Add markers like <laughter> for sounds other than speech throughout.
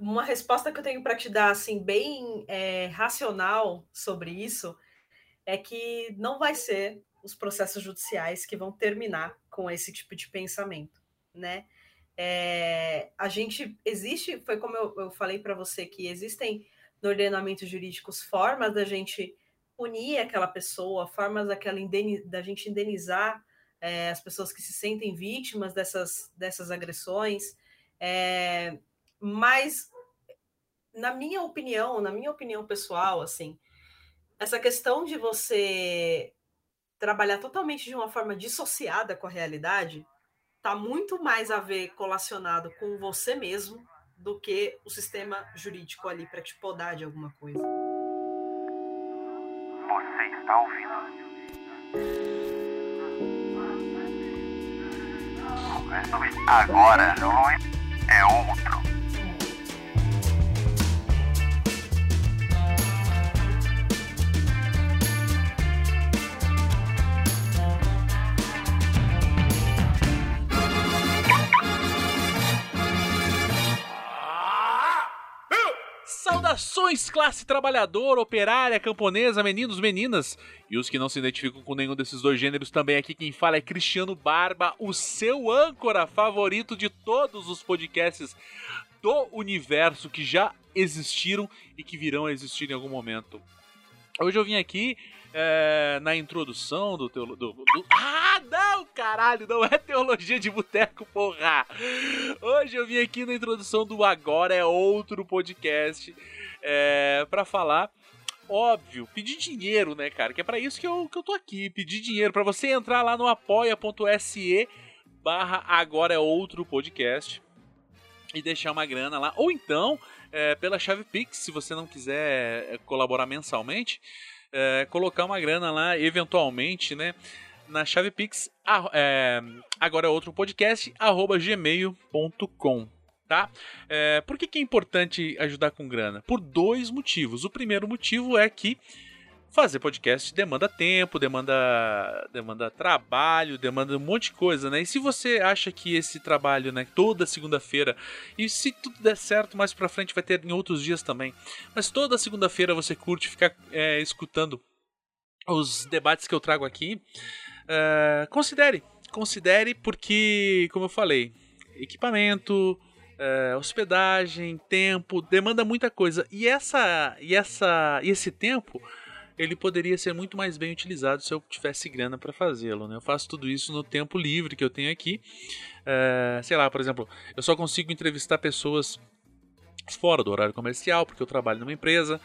Uma resposta que eu tenho para te dar, assim, bem é, racional sobre isso, é que não vai ser os processos judiciais que vão terminar com esse tipo de pensamento, né? É, a gente existe, foi como eu, eu falei para você que existem no ordenamento jurídico formas da gente punir aquela pessoa, formas daquela da gente indenizar é, as pessoas que se sentem vítimas dessas, dessas agressões. É, mas, na minha opinião, na minha opinião pessoal, assim, essa questão de você trabalhar totalmente de uma forma dissociada com a realidade está muito mais a ver colacionado com você mesmo do que o sistema jurídico ali para te podar de alguma coisa. Você está ouvindo? Agora é outro. Saudações, classe trabalhadora, operária, camponesa, meninos, meninas e os que não se identificam com nenhum desses dois gêneros também. Aqui quem fala é Cristiano Barba, o seu âncora favorito de todos os podcasts do universo que já existiram e que virão a existir em algum momento. Hoje eu vim aqui é, na introdução do, teolo, do, do, Ah, não, caralho, não é teologia de boteco, porra! Hoje eu vim aqui na introdução do Agora é Outro podcast é, para falar. Óbvio, pedir dinheiro, né, cara? Que é para isso que eu, que eu tô aqui. Pedir dinheiro para você entrar lá no apoia.se barra Agora é Outro podcast e deixar uma grana lá. Ou então, é, pela chave Pix, se você não quiser é, colaborar mensalmente é, colocar uma grana lá, eventualmente, né? Na chave Pix, é, agora é outro podcast, arroba gmail.com. Tá? É, por que, que é importante ajudar com grana? Por dois motivos. O primeiro motivo é que fazer podcast demanda tempo, demanda, demanda trabalho, demanda um monte de coisa, né? E se você acha que esse trabalho, né, toda segunda-feira, e se tudo der certo, mais pra frente vai ter em outros dias também, mas toda segunda-feira você curte ficar é, escutando os debates que eu trago aqui, é, considere, considere porque, como eu falei, equipamento, é, hospedagem, tempo, demanda muita coisa. E essa, e essa, e esse tempo ele poderia ser muito mais bem utilizado se eu tivesse grana para fazê-lo. Né? Eu faço tudo isso no tempo livre que eu tenho aqui. É, sei lá, por exemplo, eu só consigo entrevistar pessoas fora do horário comercial, porque eu trabalho numa empresa.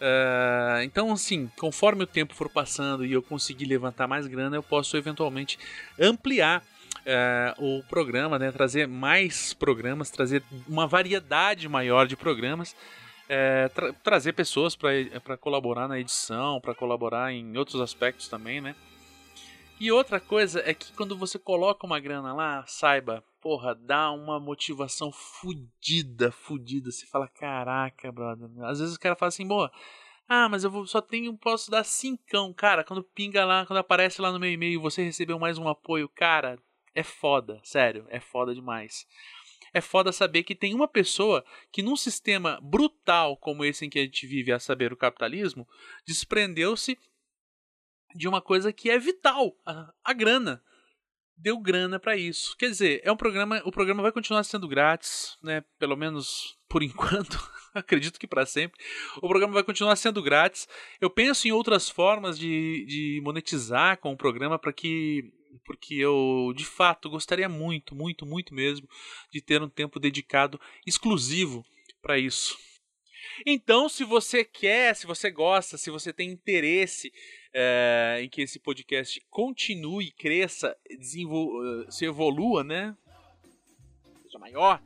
Uh, então, assim, conforme o tempo for passando e eu conseguir levantar mais grana, eu posso eventualmente ampliar uh, o programa, né? trazer mais programas, trazer uma variedade maior de programas é, tra trazer pessoas para colaborar na edição, para colaborar em outros aspectos também, né? E outra coisa é que quando você coloca uma grana lá, saiba, porra, dá uma motivação fudida, fudida. Você fala, caraca, brother. Às vezes o cara fala assim, boa, ah, mas eu vou, só tenho, posso dar cincão. Cara, quando pinga lá, quando aparece lá no meu e-mail, você recebeu mais um apoio, cara, é foda, sério, é foda demais é foda saber que tem uma pessoa que, num sistema brutal como esse em que a gente vive, a saber, o capitalismo, desprendeu-se de uma coisa que é vital, a, a grana. Deu grana para isso. Quer dizer, é um programa, o programa vai continuar sendo grátis, né? Pelo menos por <laughs> enquanto. Acredito que para sempre. O programa vai continuar sendo grátis. Eu penso em outras formas de, de monetizar com o programa para que porque eu de fato gostaria muito, muito, muito mesmo de ter um tempo dedicado exclusivo para isso. Então, se você quer, se você gosta, se você tem interesse é, em que esse podcast continue, cresça, eh, se evolua, né? Seja maior.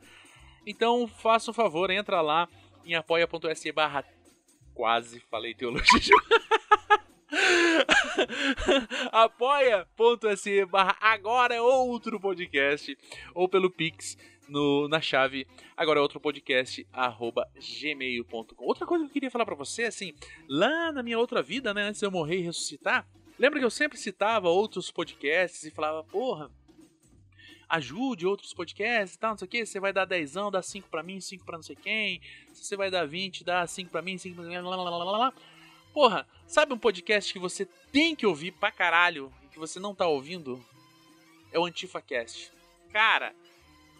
Então, faça um favor, entra lá em apoia.se barra quase falei teologia. <laughs> <laughs> apoia.se barra agora é outro podcast ou pelo Pix no, na chave agora é outro podcast arroba gmail.com outra coisa que eu queria falar para você assim lá na minha outra vida né antes de eu morrer e ressuscitar lembra que eu sempre citava outros podcasts e falava porra ajude outros podcasts e tal, não sei o que. Você vai dar dezão, dá 5 pra mim, 5 pra não sei quem. Você vai dar 20, dá 5 pra mim, 5 pra lá, lá, lá. Porra, sabe um podcast que você tem que ouvir pra caralho e que você não tá ouvindo? É o AntifaCast. Cara,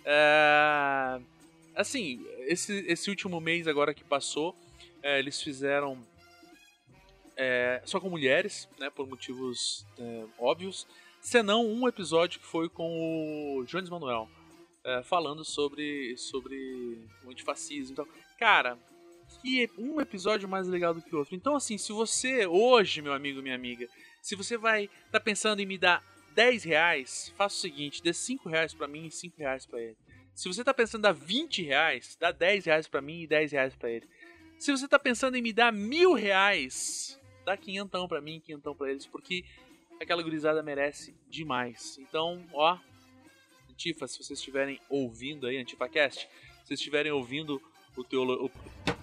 é... assim, esse, esse último mês agora que passou, é, eles fizeram é, só com mulheres, né, por motivos é, óbvios, senão um episódio que foi com o Jones Manuel, é, falando sobre, sobre o antifascismo e tal. Cara, que um episódio mais legal do que o outro. Então, assim, se você, hoje, meu amigo, minha amiga, se você vai tá pensando em me dar 10 reais, faça o seguinte, dê 5 reais pra mim e 5 reais pra ele. Se você tá pensando em dar 20 reais, dá 10 reais pra mim e 10 reais pra ele. Se você tá pensando em me dar mil reais, dá quinhentão pra mim, quinhentão pra eles, porque aquela gurizada merece demais. Então, ó, Antifa, se vocês estiverem ouvindo aí, AntifaCast, se vocês estiverem ouvindo o teu... O...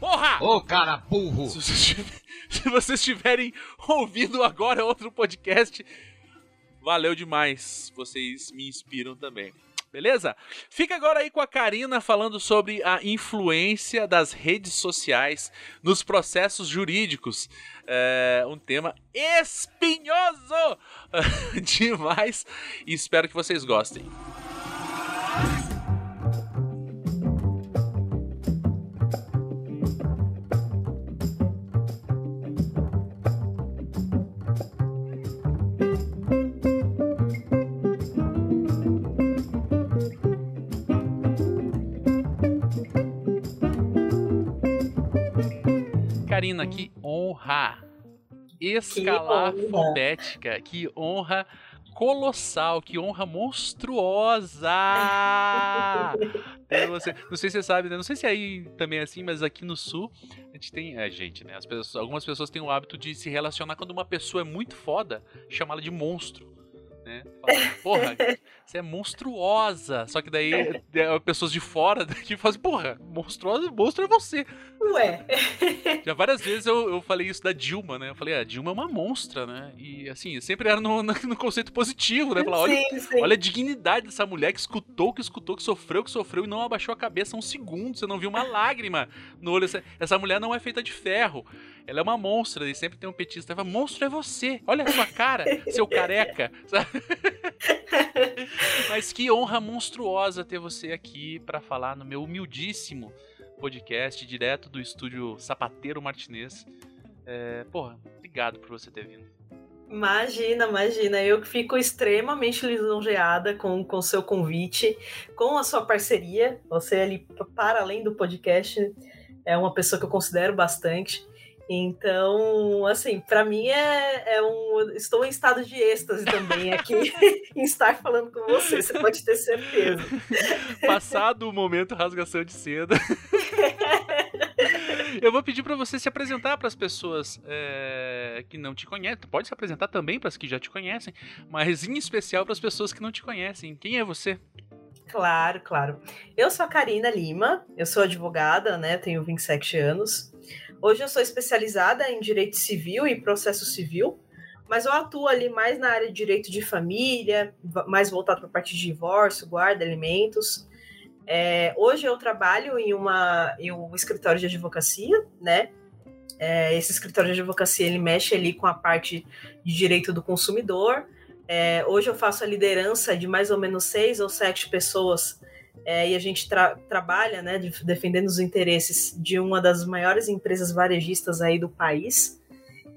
Porra! Ô, cara burro! Se vocês, <laughs> se vocês estiverem ouvindo agora outro podcast, valeu demais. Vocês me inspiram também beleza? Fica agora aí com a Karina falando sobre a influência das redes sociais nos processos jurídicos. É um tema espinhoso <laughs> demais e espero que vocês gostem. Karina, que honra! Escalar que fonética, que honra colossal, que honra monstruosa! você, não sei se você sabe, né? não sei se aí também é assim, mas aqui no sul a gente tem, é, gente, né? Pessoas, algumas pessoas têm o hábito de se relacionar quando uma pessoa é muito foda, chamá-la de monstro né? Fala, porra, você é monstruosa. Só que daí é, pessoas de fora <laughs> daqui falam assim, porra, monstruosa, monstro é você. Ué. <laughs> Já várias vezes eu, eu falei isso da Dilma, né? Eu falei, ah, a Dilma é uma monstra, né? E assim, sempre era <laughs> no, no conceito positivo, né? Falar, olha, sim, olha a dignidade dessa mulher que escutou, que escutou, que sofreu, que sofreu e não abaixou a cabeça um segundo. Você não viu uma lágrima no olho. Essa, essa mulher não é feita de ferro. Ela é uma monstra e sempre tem um petista. Ela fala, monstro é você. Olha a sua cara, seu careca. Mas que honra monstruosa ter você aqui para falar no meu humildíssimo podcast, direto do estúdio Sapateiro Martinez. É, porra, obrigado por você ter vindo. Imagina, imagina. Eu fico extremamente lisonjeada com o seu convite, com a sua parceria. Você ali, para além do podcast, é uma pessoa que eu considero bastante. Então, assim, para mim é, é, um. Estou em estado de êxtase também aqui <laughs> <laughs> em estar falando com você, você pode ter certeza. <laughs> Passado o momento rasgação de seda. Eu vou pedir para você se apresentar para as pessoas é, que não te conhecem. Pode se apresentar também para as que já te conhecem, mas em especial para as pessoas que não te conhecem. Quem é você? Claro, claro. Eu sou a Karina Lima, eu sou advogada, né? Tenho 27 anos. Hoje eu sou especializada em direito civil e processo civil, mas eu atuo ali mais na área de direito de família, mais voltado para a parte de divórcio, guarda, alimentos. É, hoje eu trabalho em, uma, em um escritório de advocacia, né? É, esse escritório de advocacia ele mexe ali com a parte de direito do consumidor. É, hoje eu faço a liderança de mais ou menos seis ou sete pessoas é, e a gente tra trabalha, né, de, defendendo os interesses de uma das maiores empresas varejistas aí do país.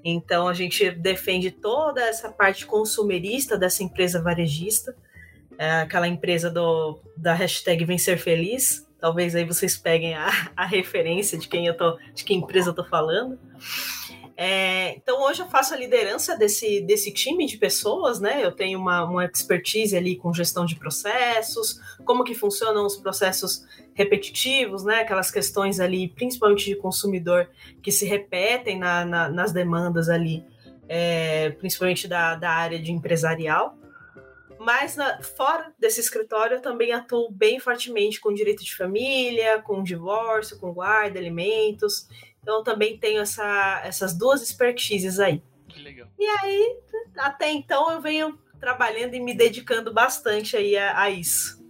Então a gente defende toda essa parte consumerista dessa empresa varejista, é, aquela empresa do, da hashtag Vencer Feliz. Talvez aí vocês peguem a, a referência de quem eu tô, de que empresa eu tô falando. É, então hoje eu faço a liderança desse, desse time de pessoas, né? Eu tenho uma, uma expertise ali com gestão de processos, como que funcionam os processos repetitivos, né? Aquelas questões ali, principalmente de consumidor, que se repetem na, na, nas demandas ali, é, principalmente da, da área de empresarial. Mas na, fora desse escritório, eu também atuo bem fortemente com direito de família, com divórcio, com guarda, alimentos. Então também tenho essa, essas duas expertises aí. Que legal. E aí, até então, eu venho trabalhando e me dedicando bastante aí a, a isso.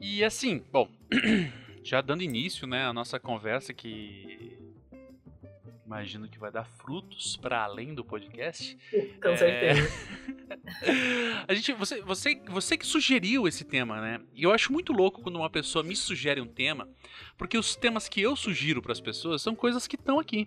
E assim, bom, <clears throat> já dando início, né, à nossa conversa que imagino que vai dar frutos para além do podcast. <laughs> Com é... certeza. <laughs> a gente, você, você, você que sugeriu esse tema, né? E eu acho muito louco quando uma pessoa me sugere um tema, porque os temas que eu sugiro para as pessoas são coisas que estão aqui.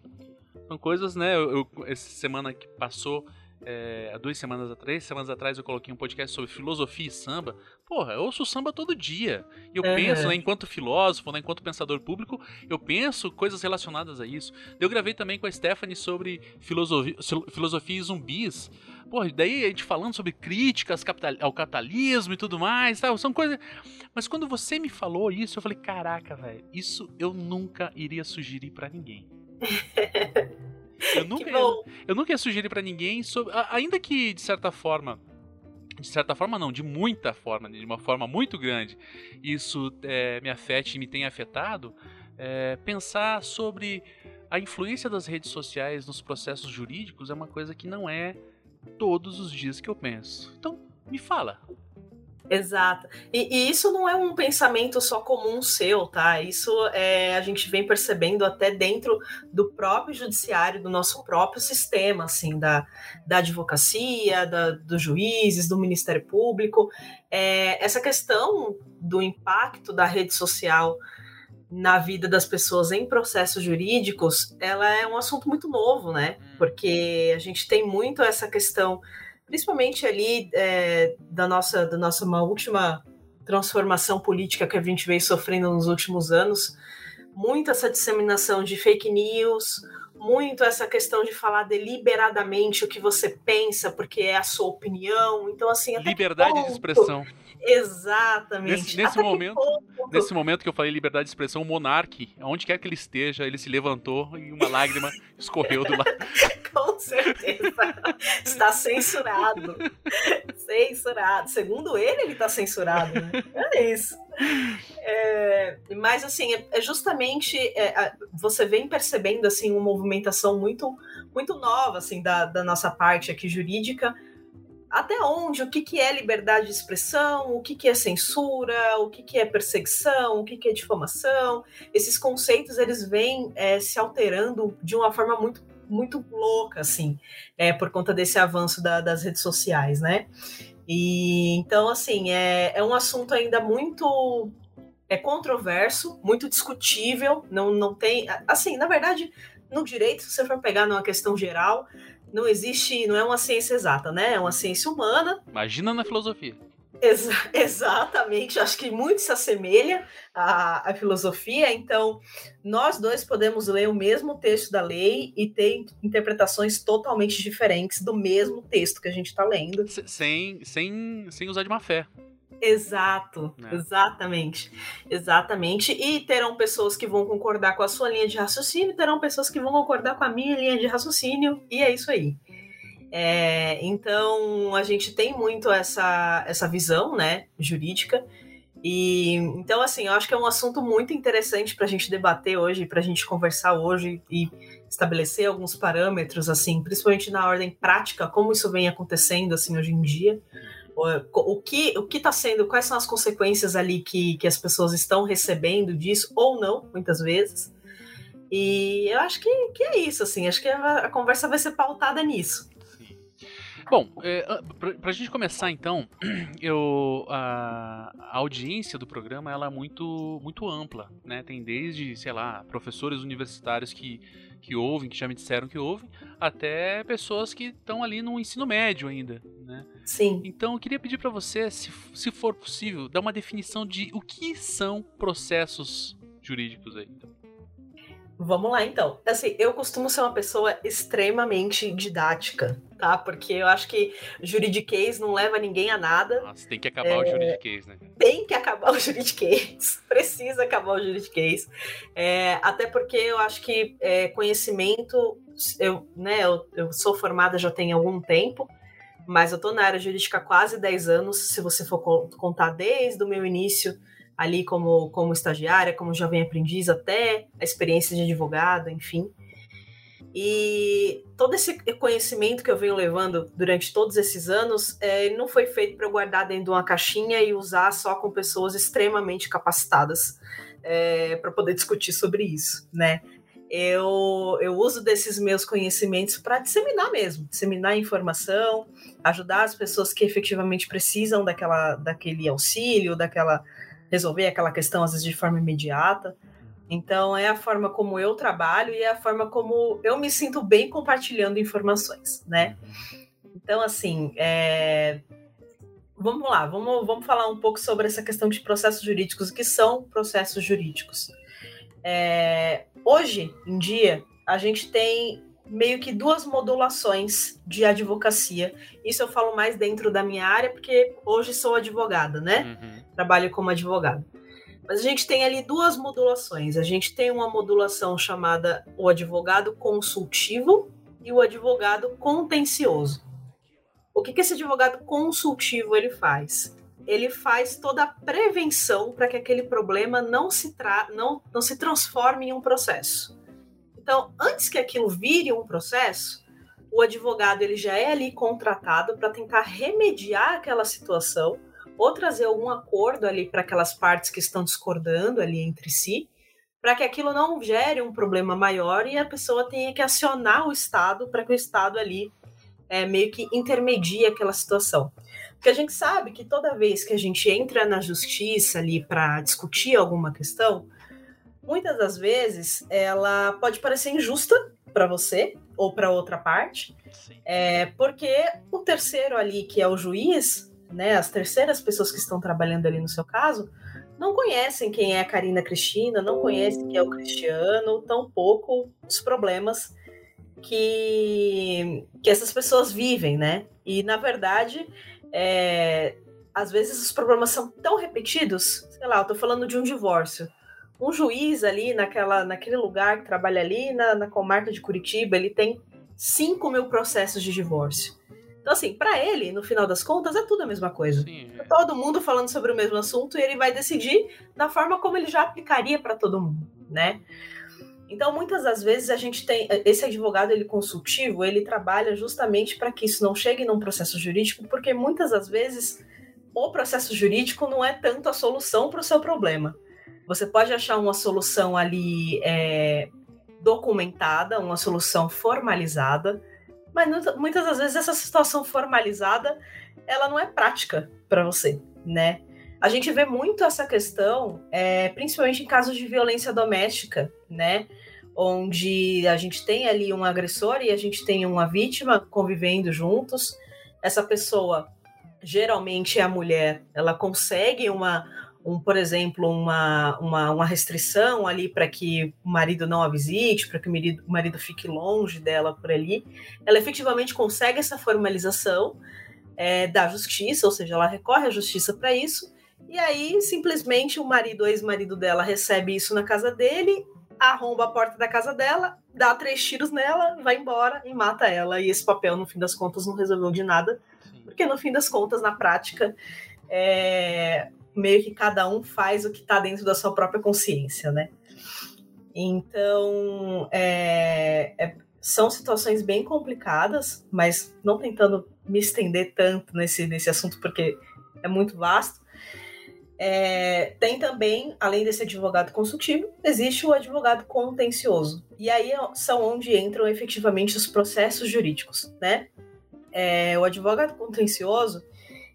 São coisas, né? Eu, eu, essa semana que passou é, há duas semanas, três semanas atrás, eu coloquei um podcast sobre filosofia e samba. Porra, eu ouço samba todo dia. E eu uhum. penso, né, enquanto filósofo, né, enquanto pensador público, eu penso coisas relacionadas a isso. Eu gravei também com a Stephanie sobre filosofia, filosofia e zumbis. Porra, daí a gente falando sobre críticas ao capitalismo e tudo mais, tal, são coisas. Mas quando você me falou isso, eu falei, caraca, velho, isso eu nunca iria sugerir para ninguém. <laughs> Eu <laughs> nunca, eu, eu, nunca ia sugerir para ninguém sobre. Ainda que, de certa forma. De certa forma, não, de muita forma, de uma forma muito grande, isso é, me afete e me tem afetado. É, pensar sobre a influência das redes sociais nos processos jurídicos é uma coisa que não é todos os dias que eu penso. Então, me fala, Exato. E, e, isso não é um pensamento só comum seu, tá? Isso é, a gente vem percebendo até dentro do próprio judiciário, do nosso próprio sistema, assim, da, da advocacia, da, dos juízes, do Ministério Público. É, essa questão do impacto da rede social na vida das pessoas em processos jurídicos, ela é um assunto muito novo, né? Hum. Porque a gente tem muito essa questão principalmente ali é, da nossa da nossa uma última transformação política que a gente veio sofrendo nos últimos anos, muito essa disseminação de fake news, muito essa questão de falar deliberadamente o que você pensa, porque é a sua opinião. Então, assim, liberdade de expressão. Exatamente. Nesse, nesse momento, nesse momento que eu falei liberdade de expressão, o monarque, onde quer que ele esteja, ele se levantou e uma lágrima <laughs> escorreu do lado. Com certeza. Está censurado. <laughs> censurado. Segundo ele, ele está censurado. Né? É isso. É, mas assim, é, é justamente é, você vem percebendo assim uma movimentação muito muito nova assim da, da nossa parte aqui jurídica até onde, o que, que é liberdade de expressão, o que, que é censura, o que, que é perseguição, o que, que é difamação. Esses conceitos eles vêm é, se alterando de uma forma muito, muito louca, assim, é, por conta desse avanço da, das redes sociais, né? E então, assim, é, é um assunto ainda muito é controverso, muito discutível, não, não tem. Assim, na verdade, no direito, se você for pegar numa questão geral, não existe, não é uma ciência exata, né? É uma ciência humana. Imagina na filosofia. Exa <laughs> exatamente, acho que muito se assemelha à, à, filosofia, então nós dois podemos ler o mesmo texto da lei e ter interpretações totalmente diferentes do mesmo texto que a gente está lendo. Sem, sem, sem usar de má fé. Exato, é. exatamente. Exatamente. E terão pessoas que vão concordar com a sua linha de raciocínio, terão pessoas que vão concordar com a minha linha de raciocínio, e é isso aí. É, então a gente tem muito essa, essa visão né, jurídica. E então, assim, eu acho que é um assunto muito interessante para a gente debater hoje, para a gente conversar hoje e estabelecer alguns parâmetros, assim, principalmente na ordem prática, como isso vem acontecendo assim hoje em dia o que o que está sendo, quais são as consequências ali que, que as pessoas estão recebendo disso ou não, muitas vezes. E eu acho que, que é isso, assim, acho que a, a conversa vai ser pautada nisso. Bom, é, para a gente começar então, <clears throat> eu a, a, audiência do programa ela é muito muito ampla, né? Tem desde, sei lá, professores universitários que que ouvem, que já me disseram que ouvem, até pessoas que estão ali no ensino médio ainda, né? Sim. Então eu queria pedir para você, se, se for possível, dar uma definição de o que são processos jurídicos aí. Então. Vamos lá, então. Assim, eu costumo ser uma pessoa extremamente didática, tá? Porque eu acho que juridiquês não leva ninguém a nada. Nossa, tem que acabar é... o juridiquês, né? Tem que acabar o juridiquês. <laughs> Precisa acabar o juridiquês. É, até porque eu acho que é, conhecimento... Eu, né, eu, eu sou formada já tem algum tempo, mas eu tô na área jurídica há quase 10 anos, se você for contar desde o meu início ali como, como estagiária, como jovem aprendiz, até a experiência de advogado, enfim. E todo esse conhecimento que eu venho levando durante todos esses anos, é, não foi feito para eu guardar dentro de uma caixinha e usar só com pessoas extremamente capacitadas é, para poder discutir sobre isso, né? Eu, eu uso desses meus conhecimentos para disseminar mesmo, disseminar informação, ajudar as pessoas que efetivamente precisam daquela, daquele auxílio, daquela resolver aquela questão às vezes de forma imediata. Então, é a forma como eu trabalho e é a forma como eu me sinto bem compartilhando informações, né? Então, assim, é... vamos lá, vamos, vamos falar um pouco sobre essa questão de processos jurídicos. O que são processos jurídicos? É... Hoje em dia, a gente tem meio que duas modulações de advocacia. Isso eu falo mais dentro da minha área, porque hoje sou advogada, né? Uhum. Trabalho como advogada. Mas a gente tem ali duas modulações. A gente tem uma modulação chamada o advogado consultivo e o advogado contencioso. O que, que esse advogado consultivo ele faz? Ele faz toda a prevenção para que aquele problema não se, tra não, não se transforme em um processo. Então, antes que aquilo vire um processo, o advogado ele já é ali contratado para tentar remediar aquela situação ou trazer algum acordo ali para aquelas partes que estão discordando ali entre si, para que aquilo não gere um problema maior e a pessoa tenha que acionar o Estado para que o Estado ali é, meio que intermedie aquela situação. Porque a gente sabe que toda vez que a gente entra na justiça ali para discutir alguma questão, muitas das vezes ela pode parecer injusta para você ou para outra parte, é, porque o terceiro ali, que é o juiz, né, as terceiras pessoas que estão trabalhando ali no seu caso, não conhecem quem é a Karina Cristina, não conhecem quem é o Cristiano, tampouco os problemas que, que essas pessoas vivem, né? E, na verdade, é, às vezes os problemas são tão repetidos, sei lá, eu tô falando de um divórcio. Um juiz ali naquela, naquele lugar que trabalha ali na, na comarca de Curitiba, ele tem 5 mil processos de divórcio. Então, assim, para ele, no final das contas, é tudo a mesma coisa. Sim, é. Todo mundo falando sobre o mesmo assunto e ele vai decidir da forma como ele já aplicaria para todo mundo, né? Então, muitas das vezes a gente tem esse advogado ele consultivo, ele trabalha justamente para que isso não chegue num processo jurídico, porque muitas das vezes o processo jurídico não é tanto a solução para o seu problema. Você pode achar uma solução ali é, documentada, uma solução formalizada, mas muitas das vezes essa situação formalizada, ela não é prática para você, né? A gente vê muito essa questão, é, principalmente em casos de violência doméstica, né? Onde a gente tem ali um agressor e a gente tem uma vítima convivendo juntos. Essa pessoa, geralmente é a mulher, ela consegue uma, um, por exemplo, uma, uma, uma restrição ali para que o marido não a visite, para que o marido, o marido fique longe dela por ali, ela efetivamente consegue essa formalização é, da justiça, ou seja, ela recorre à justiça para isso, e aí simplesmente o marido, o ex-marido dela, recebe isso na casa dele, arromba a porta da casa dela, dá três tiros nela, vai embora e mata ela. E esse papel, no fim das contas, não resolveu de nada, porque no fim das contas, na prática, é, meio que cada um faz o que está dentro da sua própria consciência, né? Então, é, é, são situações bem complicadas, mas não tentando me estender tanto nesse, nesse assunto, porque é muito vasto. É, tem também, além desse advogado consultivo, existe o advogado contencioso. E aí são onde entram efetivamente os processos jurídicos, né? É, o advogado contencioso,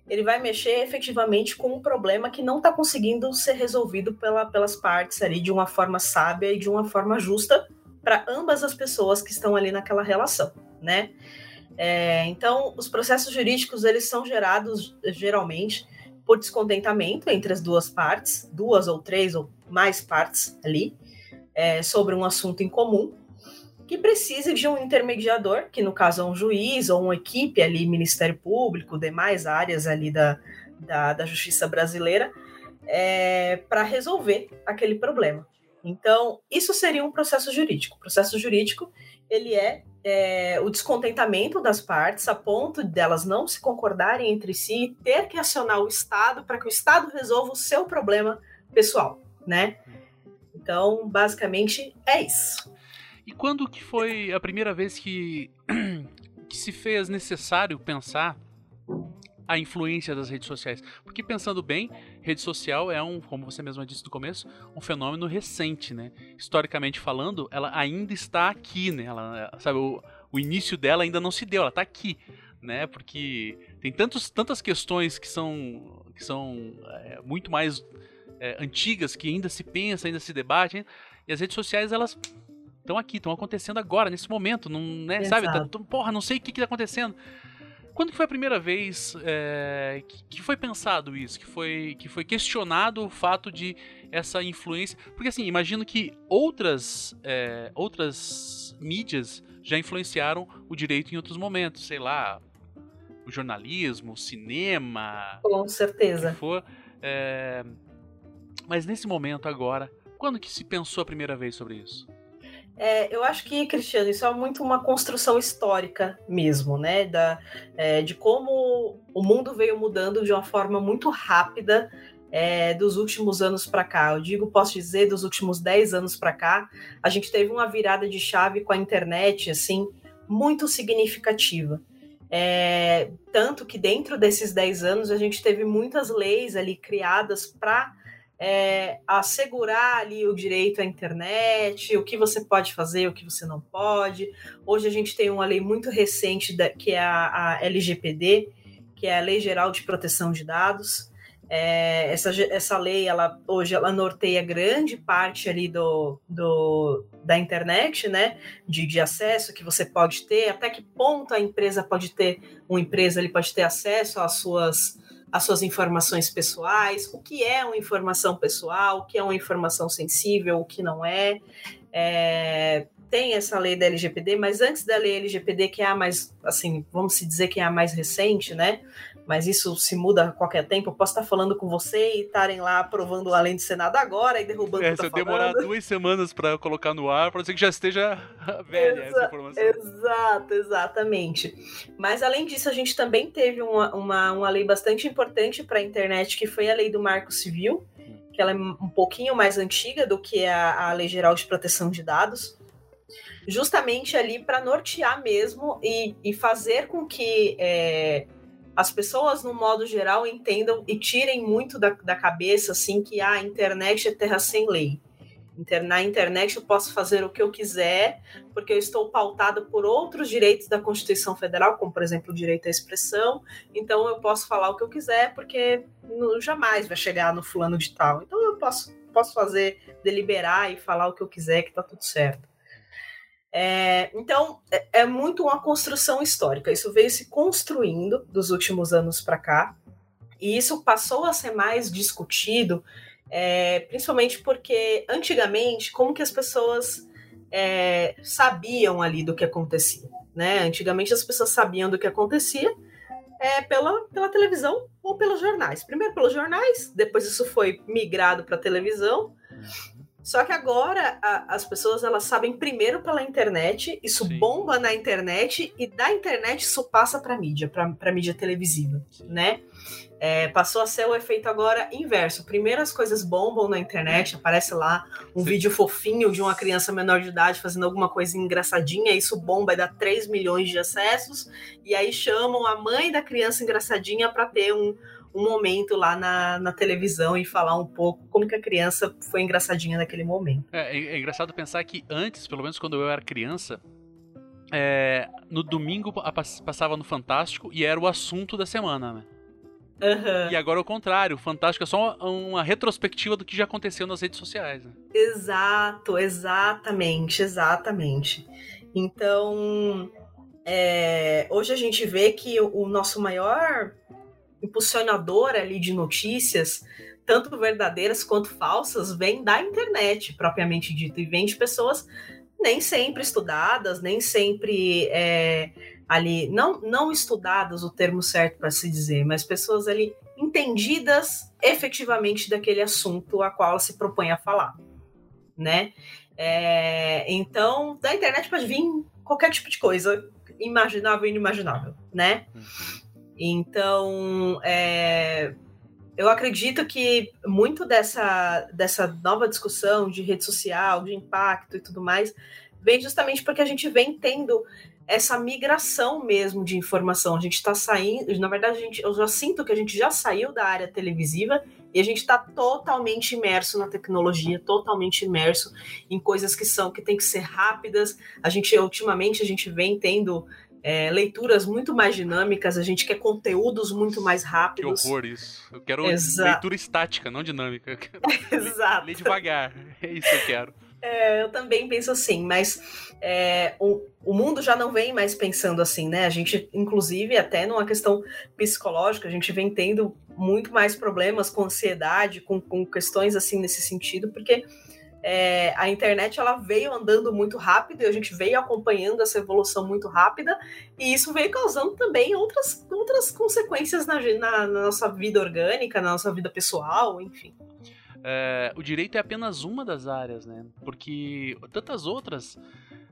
ele vai mexer efetivamente com um problema que não está conseguindo ser resolvido pela, pelas partes ali de uma forma sábia e de uma forma justa para ambas as pessoas que estão ali naquela relação, né? É, então, os processos jurídicos eles são gerados geralmente por descontentamento entre as duas partes, duas ou três ou mais partes ali, é, sobre um assunto em comum que precise de um intermediador, que no caso é um juiz ou uma equipe ali, Ministério Público, demais áreas ali da, da, da justiça brasileira, é, para resolver aquele problema. Então, isso seria um processo jurídico. O processo jurídico, ele é, é, o descontentamento das partes a ponto delas não se concordarem entre si, ter que acionar o Estado para que o Estado resolva o seu problema pessoal, né? Então, basicamente, é isso. E quando que foi a primeira vez que, <clears throat> que se fez necessário pensar a influência das redes sociais? Porque pensando bem, rede social é um, como você mesma disse no começo, um fenômeno recente, né? Historicamente falando, ela ainda está aqui, né? Ela, sabe, o, o início dela ainda não se deu, ela está aqui, né? Porque tem tantos, tantas questões que são, que são é, muito mais é, antigas que ainda se pensa, ainda se debate, e as redes sociais elas estão aqui, estão acontecendo agora, nesse momento, não, né, sabe? Tá, porra, não sei o que está acontecendo. Quando que foi a primeira vez é, que, que, foi pensado isso? Que foi, que foi questionado o fato de essa influência? Porque assim, imagino que outras, é, outras mídias já influenciaram o direito em outros momentos, sei lá, o jornalismo, o cinema. Com certeza. For, é, mas nesse momento agora, quando que se pensou a primeira vez sobre isso? É, eu acho que, Cristiano, isso é muito uma construção histórica mesmo, né? Da, é, de como o mundo veio mudando de uma forma muito rápida é, dos últimos anos para cá. Eu digo, posso dizer, dos últimos 10 anos para cá, a gente teve uma virada de chave com a internet, assim, muito significativa. É, tanto que dentro desses 10 anos a gente teve muitas leis ali criadas para é, assegurar ali o direito à internet, o que você pode fazer, o que você não pode. Hoje a gente tem uma lei muito recente da, que é a, a, LGPD, que é a Lei Geral de Proteção de Dados. É, essa, essa lei, ela, hoje, ela norteia grande parte ali do, do, da internet, né, de, de acesso que você pode ter, até que ponto a empresa pode ter, uma empresa ele pode ter acesso às suas as suas informações pessoais, o que é uma informação pessoal, o que é uma informação sensível, o que não é. é tem essa lei da LGPD, mas antes da lei LGPD, que é a mais, assim, vamos se dizer que é a mais recente, né? Mas isso se muda a qualquer tempo. Eu posso estar falando com você e estarem lá aprovando a lei do Senado agora e derrubando é, o que Se demorar duas semanas para colocar no ar, pode ser que já esteja <laughs> velha Exa essa informação. Exato, exatamente. Mas além disso, a gente também teve uma, uma, uma lei bastante importante para a internet, que foi a lei do Marco Civil, que ela é um pouquinho mais antiga do que a, a Lei Geral de Proteção de Dados justamente ali para nortear mesmo e, e, fazer com que é, as pessoas, no modo geral, entendam e tirem muito da, da cabeça assim que ah, a internet é terra sem lei. Na internet eu posso fazer o que eu quiser, porque eu estou pautado por outros direitos da Constituição Federal, como por exemplo o direito à expressão. Então eu posso falar o que eu quiser, porque jamais vai chegar no fulano de tal. Então eu posso, posso fazer, deliberar e falar o que eu quiser, que está tudo certo. É, então, é, é, muito uma construção histórica. Isso veio se construindo dos últimos anos para cá, e isso passou a ser mais discutido, é, principalmente porque antigamente, como que as pessoas é, sabiam ali do que acontecia? Né? Antigamente as pessoas sabiam do que acontecia é, pela, pela televisão ou pelos jornais. Primeiro pelos jornais, depois isso foi migrado para a televisão. Só que agora a, as pessoas elas sabem primeiro pela internet, isso Sim. bomba na internet e da internet isso passa para mídia, para mídia televisiva, né? É, passou a ser o efeito agora inverso. Primeiro as coisas bombam na internet, aparece lá um Sim. vídeo fofinho de uma criança menor de idade fazendo alguma coisa engraçadinha, isso bomba e dá 3 milhões de acessos, e aí chamam a mãe da criança engraçadinha para ter um, um momento lá na, na televisão e falar um pouco como que a criança foi engraçadinha naquele momento. É, é, é engraçado pensar que antes, pelo menos quando eu era criança, é, no domingo passava no Fantástico e era o assunto da semana, né? Uhum. E agora é o contrário, o Fantástico é só uma, uma, retrospectiva do que já aconteceu nas redes sociais. Né? Exato, exatamente, exatamente. Então, é, hoje a gente vê que o nosso maior impulsionador ali de notícias, tanto verdadeiras quanto falsas, vem da internet, propriamente dito, e vem de pessoas nem sempre estudadas, nem sempre é, ali, não, não estudadas o termo certo para se dizer, mas pessoas ali entendidas efetivamente daquele assunto a qual ela se propõe a falar, né? É, então, da internet pode vir qualquer tipo de coisa, imaginável e inimaginável, né? Uhum. Então, é, eu acredito que muito dessa, dessa nova discussão de rede social, de impacto e tudo mais, vem justamente porque a gente vem tendo essa migração mesmo de informação. A gente está saindo, na verdade, a gente, eu já sinto que a gente já saiu da área televisiva e a gente está totalmente imerso na tecnologia, totalmente imerso em coisas que são que tem que ser rápidas. A gente ultimamente a gente vem tendo é, leituras muito mais dinâmicas, a gente quer conteúdos muito mais rápidos. Que horror isso. Eu quero Exato. leitura estática, não dinâmica. <laughs> Exato. Ler devagar. É isso que eu quero. É, eu também penso assim, mas é, o, o mundo já não vem mais pensando assim, né? A gente, inclusive, até numa questão psicológica, a gente vem tendo muito mais problemas com ansiedade, com, com questões assim nesse sentido, porque é, a internet ela veio andando muito rápido e a gente veio acompanhando essa evolução muito rápida e isso veio causando também outras, outras consequências na, na, na nossa vida orgânica, na nossa vida pessoal, enfim. É, o direito é apenas uma das áreas, né? Porque tantas outras,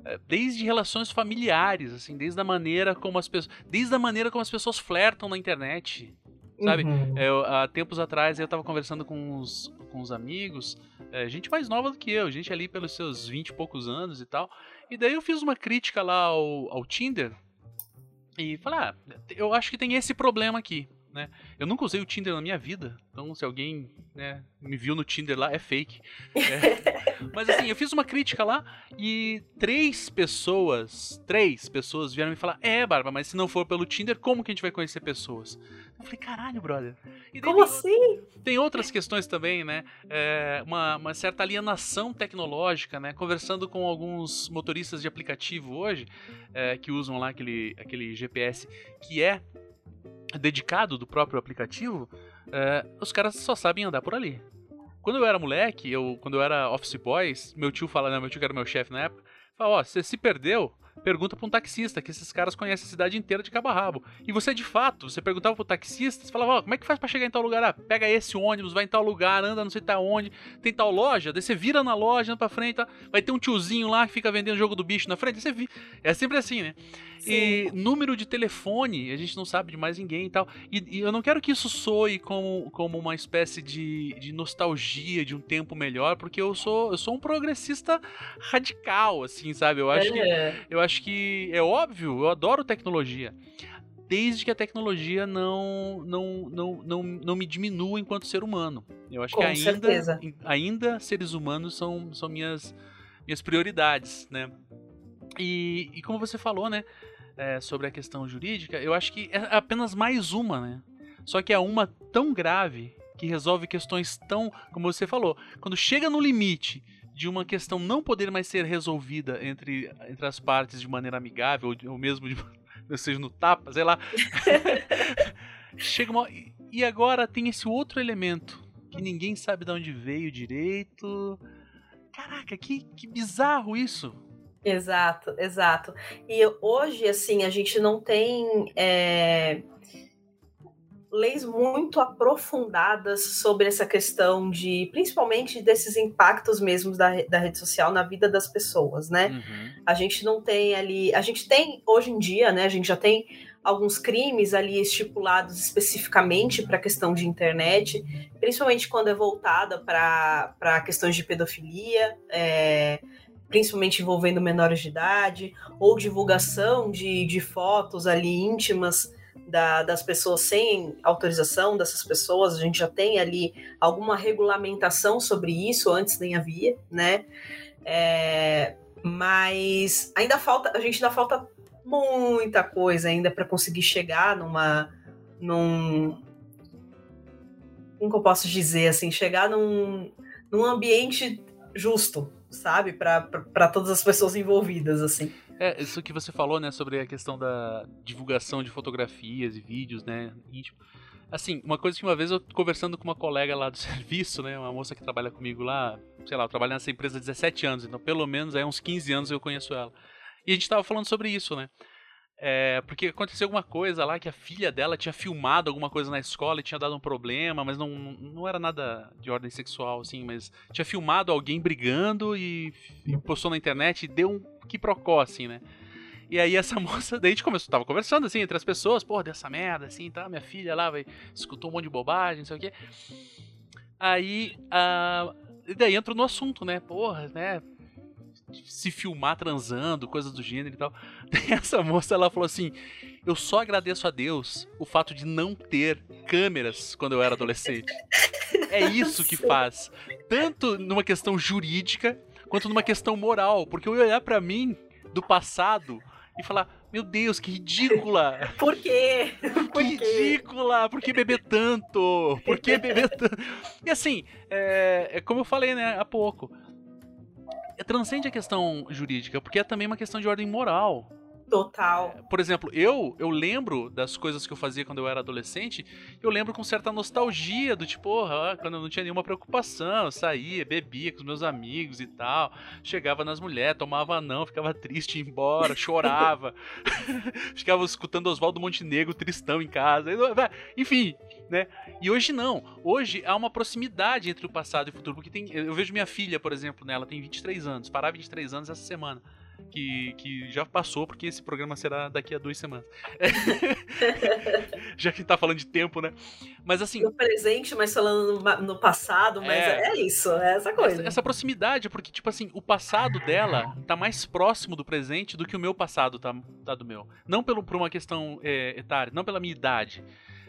é, desde relações familiares, assim, desde a maneira como as pessoas, desde a maneira como as pessoas flertam na internet, sabe? Uhum. Eu, há tempos atrás eu estava conversando com uns, com uns amigos, é, gente mais nova do que eu, gente ali pelos seus 20 e poucos anos e tal. E daí eu fiz uma crítica lá ao, ao Tinder e falei, ah, eu acho que tem esse problema aqui. Né? Eu nunca usei o Tinder na minha vida, então se alguém né, me viu no Tinder lá, é fake. É. <laughs> Mas assim, eu fiz uma crítica lá e três pessoas, três pessoas vieram me falar: É, Barba, mas se não for pelo Tinder, como que a gente vai conhecer pessoas? Eu falei: Caralho, brother. como assim? Tem outras <laughs> questões também, né? É, uma, uma certa alienação tecnológica, né? Conversando com alguns motoristas de aplicativo hoje, é, que usam lá aquele, aquele GPS que é dedicado do próprio aplicativo, é, os caras só sabem andar por ali. Quando eu era moleque, eu, quando eu era office boys, meu tio fala, não, meu tio que era meu chefe na época, fala, ó, oh, você se perdeu, pergunta para um taxista, que esses caras conhecem a cidade inteira de cabo a rabo. E você, de fato, você perguntava pro taxista, você falava, ó, oh, como é que faz para chegar em tal lugar? Ah, pega esse ônibus, vai em tal lugar, anda não sei tá onde, tem tal loja, daí você vira na loja, anda pra frente, tá? vai ter um tiozinho lá que fica vendendo jogo do bicho na frente, você vi... É sempre assim, né? Sim. E número de telefone, a gente não sabe de mais ninguém e tal. E, e, eu não quero que isso soe como, como uma espécie de, de nostalgia de um tempo melhor, porque eu sou, eu sou um progressista radical, assim, sabe? Eu acho, é. que, eu acho que é óbvio, eu adoro tecnologia desde que a tecnologia não, não, não, não, não me diminua enquanto ser humano. Eu acho Com que ainda, certeza. ainda seres humanos são, são minhas, minhas prioridades, né? E, e como você falou, né? É, sobre a questão jurídica, eu acho que é apenas mais uma, né? Só que é uma tão grave que resolve questões tão, como você falou, quando chega no limite de uma questão não poder mais ser resolvida entre, entre as partes de maneira amigável ou, ou mesmo de, <laughs> seja no tapa, sei lá. <laughs> chega uma, e agora tem esse outro elemento que ninguém sabe de onde veio direito. Caraca, que, que bizarro isso. Exato, exato. E hoje, assim, a gente não tem é, leis muito aprofundadas sobre essa questão de, principalmente desses impactos mesmo da, da rede social na vida das pessoas, né? Uhum. A gente não tem ali, a gente tem hoje em dia, né? A gente já tem alguns crimes ali estipulados especificamente para a questão de internet, principalmente quando é voltada para questões de pedofilia. É, principalmente envolvendo menores de idade, ou divulgação de, de fotos ali íntimas da, das pessoas sem autorização dessas pessoas, a gente já tem ali alguma regulamentação sobre isso, antes nem havia, né? É, mas ainda falta, a gente ainda falta muita coisa ainda para conseguir chegar numa num como que eu posso dizer assim, chegar num, num ambiente justo, sabe? Para todas as pessoas envolvidas, assim. É, isso que você falou, né, sobre a questão da divulgação de fotografias e vídeos, né, íntimo. Assim, uma coisa que uma vez eu conversando com uma colega lá do <laughs> serviço, né, uma moça que trabalha comigo lá, sei lá, eu trabalho nessa empresa há 17 anos, então pelo menos aí uns 15 anos eu conheço ela. E a gente tava falando sobre isso, né? É, porque aconteceu alguma coisa lá que a filha dela tinha filmado alguma coisa na escola e tinha dado um problema, mas não, não era nada de ordem sexual, assim, mas tinha filmado alguém brigando e, e postou na internet e deu um quiprocó, assim, né? E aí essa <laughs> moça, daí a gente começou, tava conversando assim entre as pessoas, porra, dessa merda, assim, tá? Minha filha lá, vai, escutou um monte de bobagem, não sei o quê. Aí, uh, daí entrou no assunto, né? Porra, né? Se filmar transando, coisas do gênero e tal. <laughs> Essa moça, ela falou assim: Eu só agradeço a Deus o fato de não ter câmeras quando eu era adolescente. É <laughs> isso que faz. Tanto numa questão jurídica, quanto numa questão moral. Porque eu ia olhar para mim do passado e falar: Meu Deus, que ridícula! <laughs> Por quê? Por que quê? ridícula! Por que beber tanto? Por que beber tanto? E assim, é, é como eu falei né, há pouco. É, transcende a questão jurídica, porque é também uma questão de ordem moral. Total. É, por exemplo, eu eu lembro das coisas que eu fazia quando eu era adolescente, eu lembro com certa nostalgia do tipo, porra, quando eu não tinha nenhuma preocupação, eu saía, bebia com os meus amigos e tal, chegava nas mulheres, tomava não, ficava triste, ia embora, <laughs> chorava, <laughs> ficava escutando Oswaldo Montenegro tristão em casa, enfim, né? E hoje não. Hoje há uma proximidade entre o passado e o futuro, porque tem, eu vejo minha filha, por exemplo, né, ela tem 23 anos, parar 23 anos essa semana que, que já passou, porque esse programa será daqui a duas semanas. <laughs> já que tá falando de tempo, né? Mas assim. No presente, mas falando no, no passado, mas é, é, isso, é essa coisa. Essa, essa, proximidade, porque, tipo assim, o passado dela tá mais próximo do presente do que o meu passado tá, tá do meu. Não pelo, por uma questão é, etária, não pela minha idade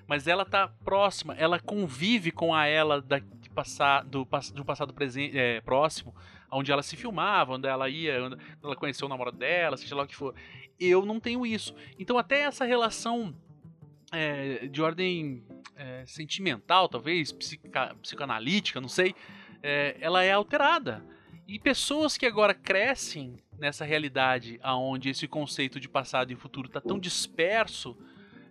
mas ela tá próxima, ela convive com a ela da, de passar, do, do passado presente, é, próximo, onde ela se filmava, onde ela ia, onde ela conheceu o namorado dela, seja lá o que for. Eu não tenho isso. Então até essa relação é, de ordem é, sentimental, talvez, psica, psicanalítica, não sei, é, ela é alterada. E pessoas que agora crescem nessa realidade aonde esse conceito de passado e futuro está tão disperso,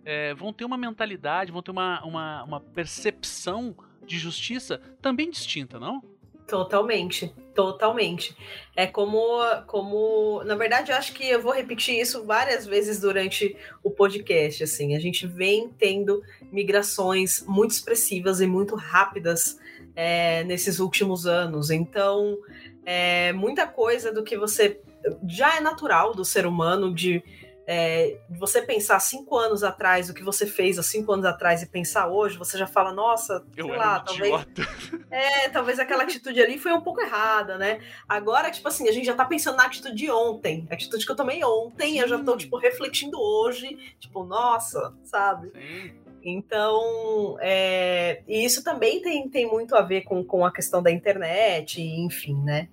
é, vão ter uma mentalidade, vão ter uma, uma, uma percepção de justiça também distinta, não? Totalmente, totalmente. É como, como, na verdade, eu acho que eu vou repetir isso várias vezes durante o podcast. Assim, a gente vem tendo migrações muito expressivas e muito rápidas é, nesses últimos anos. Então, é, muita coisa do que você já é natural do ser humano de é, você pensar cinco anos atrás o que você fez há cinco anos atrás e pensar hoje, você já fala, nossa, eu sei lá, um talvez. Idiota. <laughs> É, talvez aquela atitude ali foi um pouco errada, né? Agora, tipo assim, a gente já tá pensando na atitude de ontem. A atitude que eu tomei ontem, Sim. eu já tô, tipo, refletindo hoje, tipo, nossa, sabe? Sim. Então, é, e isso também tem, tem muito a ver com, com a questão da internet, enfim, né?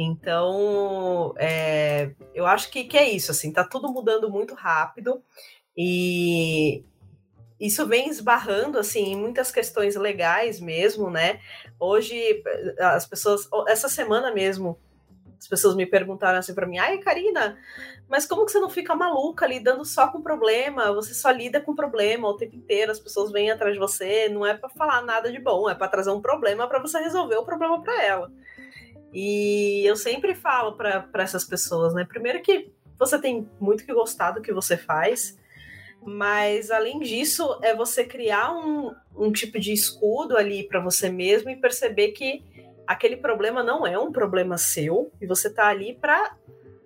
Então, é, eu acho que, que é isso, assim, tá tudo mudando muito rápido e isso vem esbarrando, assim, em muitas questões legais mesmo, né? Hoje, as pessoas, essa semana mesmo, as pessoas me perguntaram assim para mim, ai, Karina, mas como que você não fica maluca lidando só com problema? Você só lida com problema o tempo inteiro, as pessoas vêm atrás de você, não é para falar nada de bom, é para trazer um problema para você resolver o problema para ela. E eu sempre falo para essas pessoas, né? Primeiro que você tem muito que gostar do que você faz, mas além disso, é você criar um, um tipo de escudo ali para você mesmo e perceber que aquele problema não é um problema seu e você tá ali para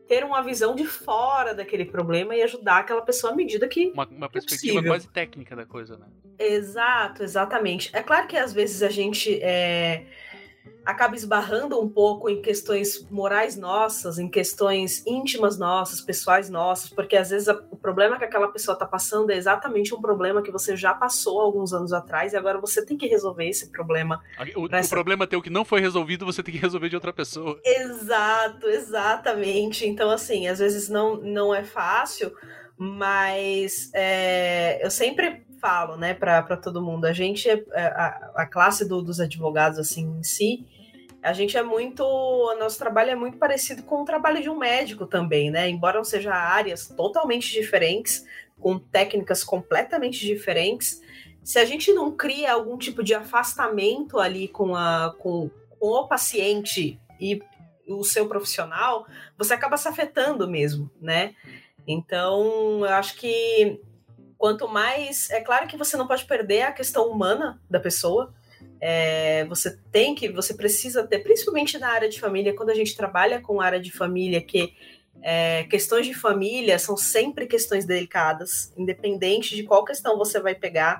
ter uma visão de fora daquele problema e ajudar aquela pessoa à medida que. Uma, uma perspectiva é quase técnica da coisa, né? Exato, exatamente. É claro que às vezes a gente. É acaba esbarrando um pouco em questões morais nossas, em questões íntimas nossas, pessoais nossas, porque às vezes o problema que aquela pessoa está passando é exatamente um problema que você já passou alguns anos atrás e agora você tem que resolver esse problema. O, o problema teu que não foi resolvido, você tem que resolver de outra pessoa. Exato, exatamente. Então, assim, às vezes não, não é fácil, mas é, eu sempre falo, né, para todo mundo. A gente, é, é, a, a classe do, dos advogados, assim, em si, a gente é muito. O nosso trabalho é muito parecido com o trabalho de um médico também, né? Embora sejam áreas totalmente diferentes, com técnicas completamente diferentes, se a gente não cria algum tipo de afastamento ali com, a, com, com o paciente e o seu profissional, você acaba se afetando mesmo, né? Então, eu acho que quanto mais. É claro que você não pode perder a questão humana da pessoa. É, você tem que, você precisa ter, principalmente na área de família, quando a gente trabalha com área de família, que É, questões de família são sempre questões delicadas, independente de qual questão você vai pegar,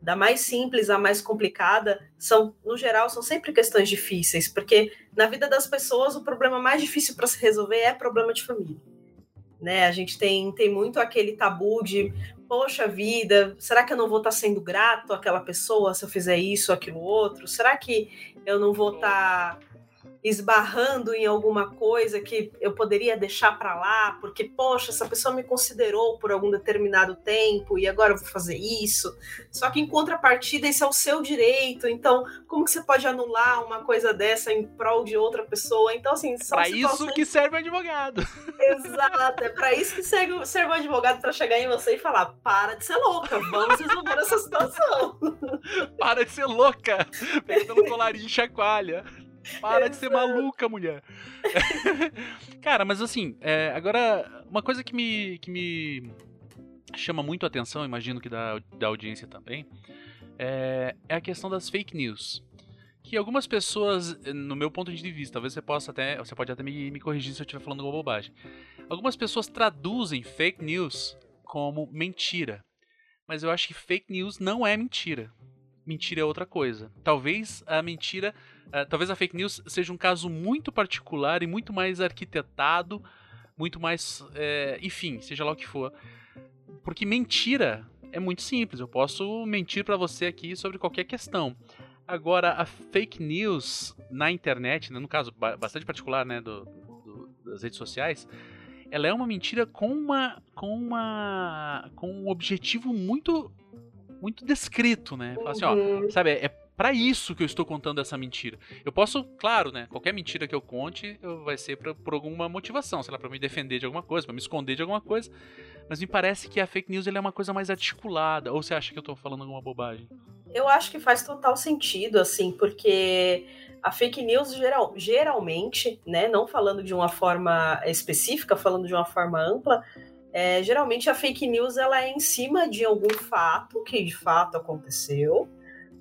da mais simples à mais complicada, são, no geral, são sempre questões difíceis, porque na vida das pessoas o problema mais difícil para se resolver é problema de família. Né? A gente tem, tem muito aquele tabu de, poxa vida, será que eu não vou estar sendo grato àquela pessoa se eu fizer isso, aquilo, outro? Será que eu não vou estar esbarrando em alguma coisa que eu poderia deixar para lá, porque, poxa, essa pessoa me considerou por algum determinado tempo e agora eu vou fazer isso. Só que em contrapartida, esse é o seu direito. Então, como que você pode anular uma coisa dessa em prol de outra pessoa? Então, assim, são Pra situações... isso que serve o advogado. Exato, é pra isso que serve, serve o advogado para chegar em você e falar: para de ser louca, vamos resolver essa situação. <laughs> para de ser louca! Pegando colarinho chacoalha. Para de ser maluca, mulher. <laughs> Cara, mas assim, é, agora, uma coisa que me, que me chama muito a atenção, imagino que da, da audiência também, é, é a questão das fake news. Que algumas pessoas, no meu ponto de vista, talvez você possa até. Você pode até me, me corrigir se eu estiver falando alguma bobagem. Algumas pessoas traduzem fake news como mentira. Mas eu acho que fake news não é mentira. Mentira é outra coisa. Talvez a mentira Uh, talvez a fake news seja um caso muito particular e muito mais arquitetado, muito mais. É, enfim, seja lá o que for. Porque mentira é muito simples. Eu posso mentir para você aqui sobre qualquer questão. Agora, a fake news na internet, né, no caso bastante particular né, do, do, das redes sociais, ela é uma mentira com uma com uma com um objetivo muito muito descrito, né? Fala assim, ó, uhum. sabe, é para isso que eu estou contando essa mentira. Eu posso, claro, né? Qualquer mentira que eu conte vai ser pra, por alguma motivação, sei lá, para me defender de alguma coisa, para me esconder de alguma coisa. Mas me parece que a fake news é uma coisa mais articulada. Ou você acha que eu estou falando alguma bobagem? Eu acho que faz total sentido, assim, porque a fake news geral, geralmente, né, não falando de uma forma específica, falando de uma forma ampla, é, geralmente a fake news ela é em cima de algum fato que de fato aconteceu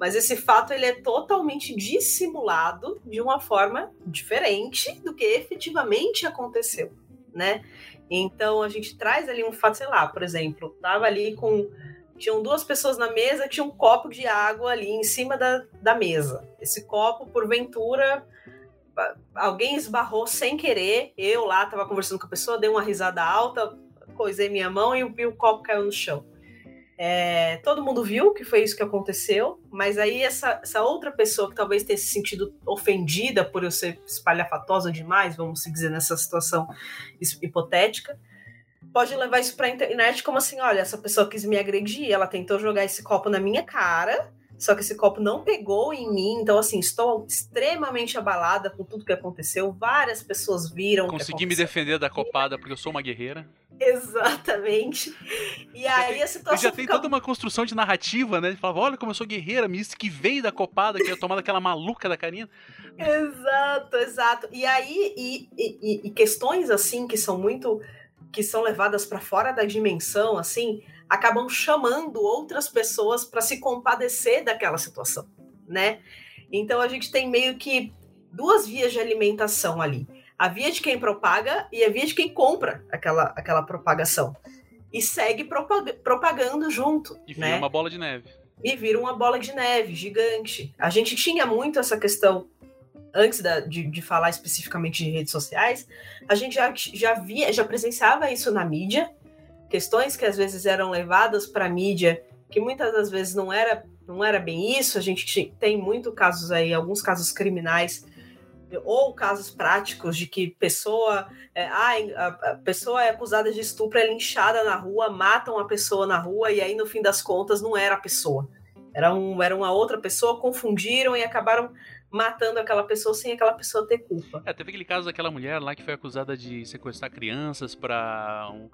mas esse fato ele é totalmente dissimulado de uma forma diferente do que efetivamente aconteceu, né? Então a gente traz ali um fato, sei lá, por exemplo, tava ali com tinham duas pessoas na mesa, tinha um copo de água ali em cima da, da mesa. Esse copo, porventura, alguém esbarrou sem querer. Eu lá tava conversando com a pessoa, dei uma risada alta, coisei minha mão e, e o copo caiu no chão. É, todo mundo viu que foi isso que aconteceu, mas aí essa, essa, outra pessoa que talvez tenha se sentido ofendida por eu ser espalhafatosa demais, vamos dizer, nessa situação hipotética, pode levar isso para a internet como assim: olha, essa pessoa quis me agredir, ela tentou jogar esse copo na minha cara, só que esse copo não pegou em mim, então assim, estou extremamente abalada com tudo que aconteceu. Várias pessoas viram. Consegui me defender da copada porque eu sou uma guerreira. Exatamente. E aí a situação. já tem toda uma construção de narrativa, né? Ele falava, olha como eu sou guerreira, me disse que veio da copada, que ia tomar daquela maluca da Karina. Exato, exato. E aí, e, e, e questões assim que são muito. que são levadas para fora da dimensão, assim, acabam chamando outras pessoas para se compadecer daquela situação, né? Então a gente tem meio que duas vias de alimentação ali a via de quem propaga e a via de quem compra aquela, aquela propagação. E segue propagando junto. E vira né? uma bola de neve. E vira uma bola de neve gigante. A gente tinha muito essa questão antes da, de, de, falar especificamente de redes sociais, a gente já, já via, já presenciava isso na mídia, questões que às vezes eram levadas para a mídia, que muitas das vezes não era, não era bem isso. A gente tem muito casos aí, alguns casos criminais ou casos práticos de que pessoa, é, a, a, pessoa é acusada de estupro, é linchada na rua, matam a pessoa na rua e aí no fim das contas não era a pessoa. Era, um, era uma outra pessoa, confundiram e acabaram matando aquela pessoa sem aquela pessoa ter culpa. É, teve aquele caso daquela mulher lá que foi acusada de sequestrar crianças para um,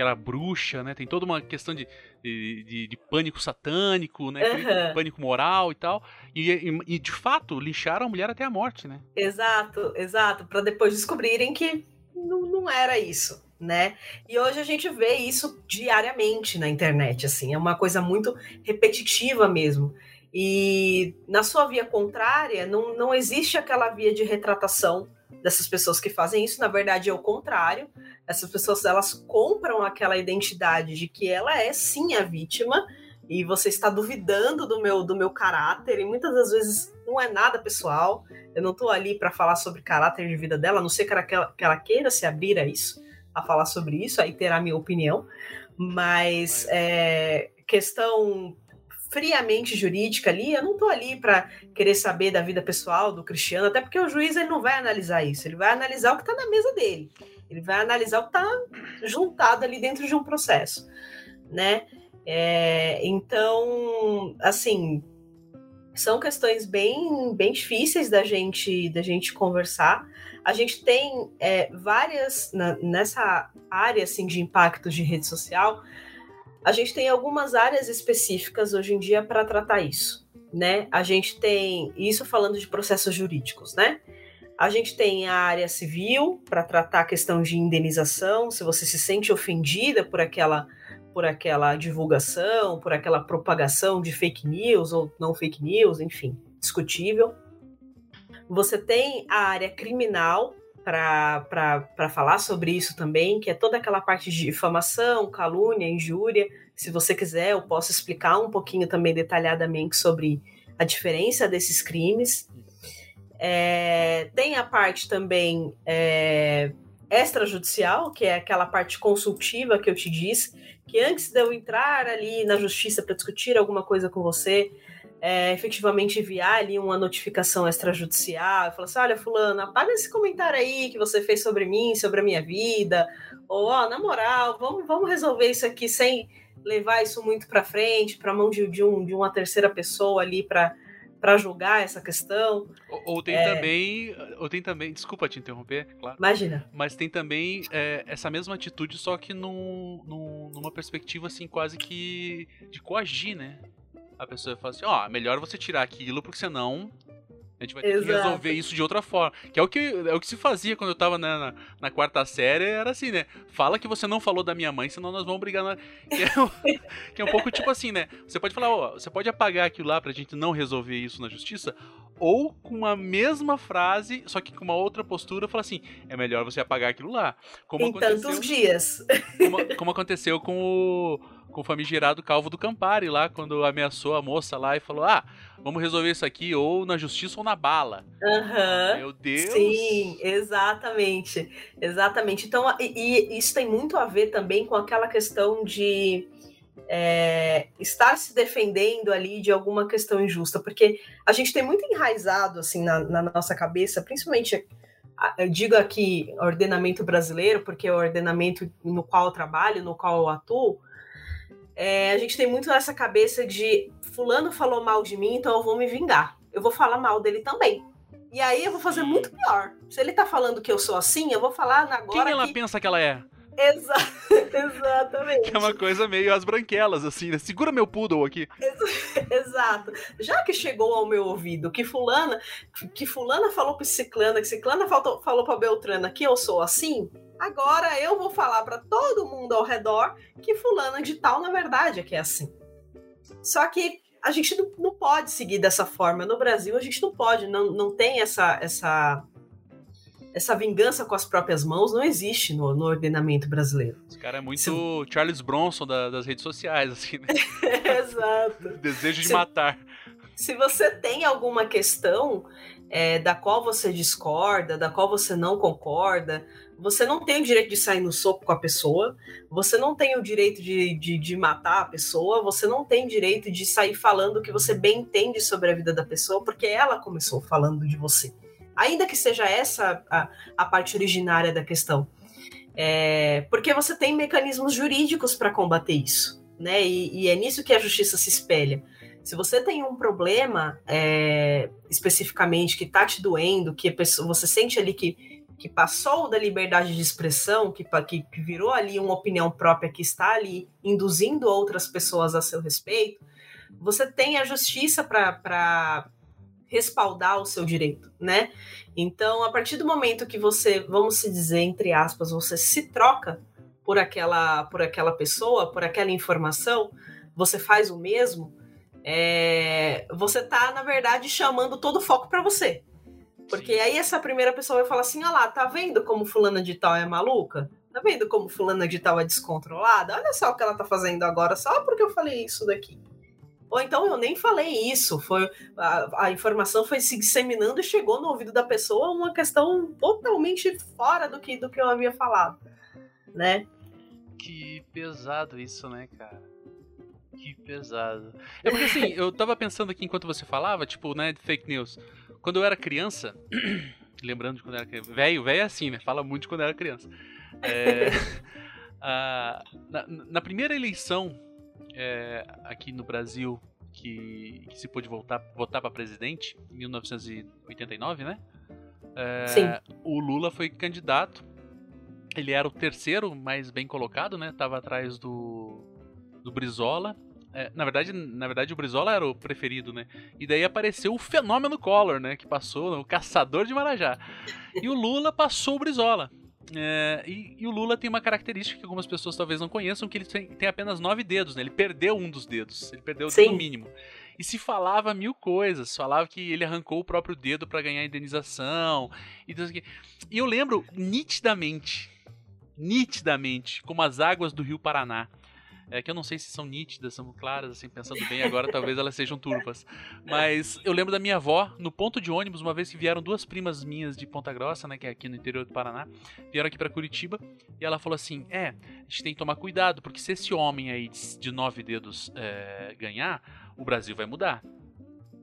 que era bruxa, né? Tem toda uma questão de, de, de pânico satânico, né? Uhum. Pânico moral e tal. E, e, e, de fato, lincharam a mulher até a morte, né? Exato, exato. Para depois descobrirem que não, não era isso. Né? E hoje a gente vê isso diariamente na internet, assim, é uma coisa muito repetitiva mesmo. E na sua via contrária, não, não existe aquela via de retratação dessas pessoas que fazem isso, na verdade é o contrário. Essas pessoas elas compram aquela identidade de que ela é sim a vítima e você está duvidando do meu do meu caráter e muitas das vezes não é nada pessoal. Eu não estou ali para falar sobre caráter de vida dela, a não ser que ela, que ela queira se abrir a isso, a falar sobre isso, aí terá a minha opinião. Mas é, questão friamente jurídica ali, eu não estou ali para querer saber da vida pessoal do Cristiano, até porque o juiz ele não vai analisar isso, ele vai analisar o que está na mesa dele, ele vai analisar o que está juntado ali dentro de um processo, né? É, então, assim, são questões bem, bem difíceis da gente, da gente conversar. A gente tem é, várias na, nessa área assim de impacto de rede social a gente tem algumas áreas específicas hoje em dia para tratar isso, né? A gente tem isso falando de processos jurídicos, né? A gente tem a área civil para tratar a questão de indenização, se você se sente ofendida por aquela por aquela divulgação, por aquela propagação de fake news ou não fake news, enfim, discutível. Você tem a área criminal, para falar sobre isso também, que é toda aquela parte de difamação, calúnia, injúria. Se você quiser, eu posso explicar um pouquinho também detalhadamente sobre a diferença desses crimes. É, tem a parte também é, extrajudicial, que é aquela parte consultiva que eu te disse, que antes de eu entrar ali na justiça para discutir alguma coisa com você, é, efetivamente enviar ali uma notificação extrajudicial, falar assim, olha, fulano, apaga esse comentário aí que você fez sobre mim, sobre a minha vida, ou, ó, na moral, vamos, vamos resolver isso aqui sem levar isso muito para frente, para mão de, de, um, de uma terceira pessoa ali para para julgar essa questão. Ou, ou tem é... também, ou tem também, desculpa te interromper, claro. Imagina. Mas tem também é, essa mesma atitude, só que num, num, numa perspectiva assim quase que de coagir, né? A pessoa fala assim, ó, oh, melhor você tirar aquilo, porque senão a gente vai ter Exato. que resolver isso de outra forma. Que é o que, é o que se fazia quando eu tava na, na, na, quarta série, era assim, né? Fala que você não falou da minha mãe, senão nós vamos brigar na. <laughs> Que é, um, que é um pouco tipo assim, né? Você pode falar, ó, você pode apagar aquilo lá pra gente não resolver isso na justiça, ou com a mesma frase, só que com uma outra postura, falar assim: é melhor você apagar aquilo lá. Como em tantos dias. Como, como aconteceu com o com o famigerado Calvo do Campari lá, quando ameaçou a moça lá e falou: Ah, vamos resolver isso aqui ou na justiça ou na bala. Uhum. Meu Deus! Sim, exatamente. Exatamente. Então, e, e isso tem muito a ver também com aquela questão de. É, estar se defendendo ali de alguma questão injusta, porque a gente tem muito enraizado assim na, na nossa cabeça, principalmente eu digo aqui ordenamento brasileiro, porque é o ordenamento no qual eu trabalho, no qual eu atuo, é, a gente tem muito essa cabeça de fulano falou mal de mim, então eu vou me vingar. Eu vou falar mal dele também. E aí eu vou fazer muito pior. Se ele tá falando que eu sou assim, eu vou falar agora. Quem ela que... pensa que ela é? Exa <laughs> exatamente. Que é uma coisa meio as branquelas, assim, né? Segura meu poodle aqui. <laughs> Exato. Já que chegou ao meu ouvido que fulana, que fulana falou pra ciclana, que ciclana falou, falou pra Beltrana que eu sou assim, Agora eu vou falar para todo mundo ao redor que fulana de tal, na verdade, é que é assim. Só que a gente não, não, pode seguir dessa forma. No Brasil, a gente não pode, não, não tem essa, essa, essa vingança com as próprias mãos, não existe no, no ordenamento brasileiro. Esse cara é muito Se... Charles Bronson da, das redes sociais, assim, né? <laughs> Exato. <laughs> Desejo de Se... matar. Se você tem alguma questão é, da qual você discorda, da qual você não concorda, você não tem o direito de sair no soco com a pessoa, você não tem o direito de, de, de, matar a pessoa, você não tem direito de sair falando o que você bem entende sobre a vida da pessoa, porque ela começou falando de você. Ainda que seja essa a, a parte originária da questão. É, porque você tem mecanismos jurídicos para combater isso. Né? E, e, é nisso que a justiça se espelha. Se você tem um problema é, especificamente que está te doendo, que pessoa, você sente ali que que passou da liberdade de expressão, que, que virou ali uma opinião própria, que está ali induzindo outras pessoas a seu respeito, você tem a justiça para respaldar o seu direito, né? Então, a partir do momento que você, vamos se dizer, entre aspas, você se troca por aquela, por aquela pessoa, por aquela informação, você faz o mesmo, é, você está, na verdade, chamando todo o foco para você. Porque aí essa primeira pessoa vai falar assim: olha lá, tá vendo como fulana de tal é maluca? Tá vendo como fulana de tal é descontrolada? Olha só o que ela tá fazendo agora, só porque eu falei isso daqui. Ou então eu nem falei isso, foi a, a, informação foi se disseminando e chegou no ouvido da pessoa uma questão totalmente fora do que, do que eu havia falado, né? Que pesado isso, né, cara? Que pesado. É porque assim, eu tava pensando aqui enquanto você falava, tipo, né, de fake news. Quando eu era criança, <clears throat> lembrando de quando eu era criança, velho, velho é assim, né? Fala muito de quando eu era criança. É, a, <laughs> na, na primeira eleição é, aqui no Brasil que, que se pôde voltar, votar para presidente, em 1989, né? É, Sim. O Lula foi candidato. Ele era o terceiro mais bem colocado, né? Tava atrás do, do Brizola. É, na verdade, na verdade o Brizola era o preferido, né? E daí apareceu o fenômeno Collor, né? Que passou, o caçador de Marajá. E o Lula passou o Brizola. É, e, e, o Lula tem uma característica que algumas pessoas talvez não conheçam, que ele tem, tem apenas nove dedos, né? Ele perdeu um dos dedos, ele perdeu o dedo mínimo. E se falava mil coisas, falava que ele arrancou o próprio dedo para ganhar indenização. E, e eu lembro nitidamente, nitidamente, como as águas do Rio Paraná é, que eu não sei se são nítidas, são claras, assim, pensando bem agora, talvez elas sejam turvas. Mas eu lembro da minha avó, no ponto de ônibus, uma vez que vieram duas primas minhas de Ponta Grossa, né, que é aqui no interior do Paraná, vieram aqui para Curitiba, e ela falou assim: É, a gente tem que tomar cuidado, porque se esse homem aí de nove dedos é, ganhar, o Brasil vai mudar.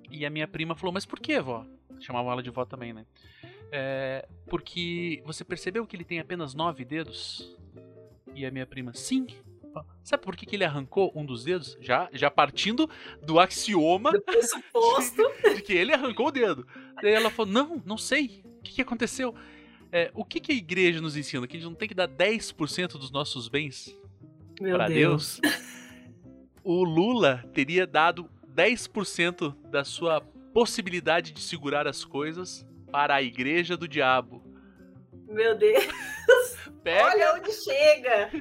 E a minha prima falou: Mas por que, vó? Chamavam ela de vó também, né? É, porque você percebeu que ele tem apenas nove dedos? E a minha prima, sim. Sabe por que, que ele arrancou um dos dedos? Já, já partindo do axioma do pressuposto de, <laughs> de que ele arrancou o dedo. Daí ela falou: Não, não sei. O que, que aconteceu? É, o que, que a igreja nos ensina? Que a gente não tem que dar 10% dos nossos bens para Deus. Deus. O Lula teria dado 10% da sua possibilidade de segurar as coisas para a igreja do diabo. Meu Deus! Pega... Olha onde chega!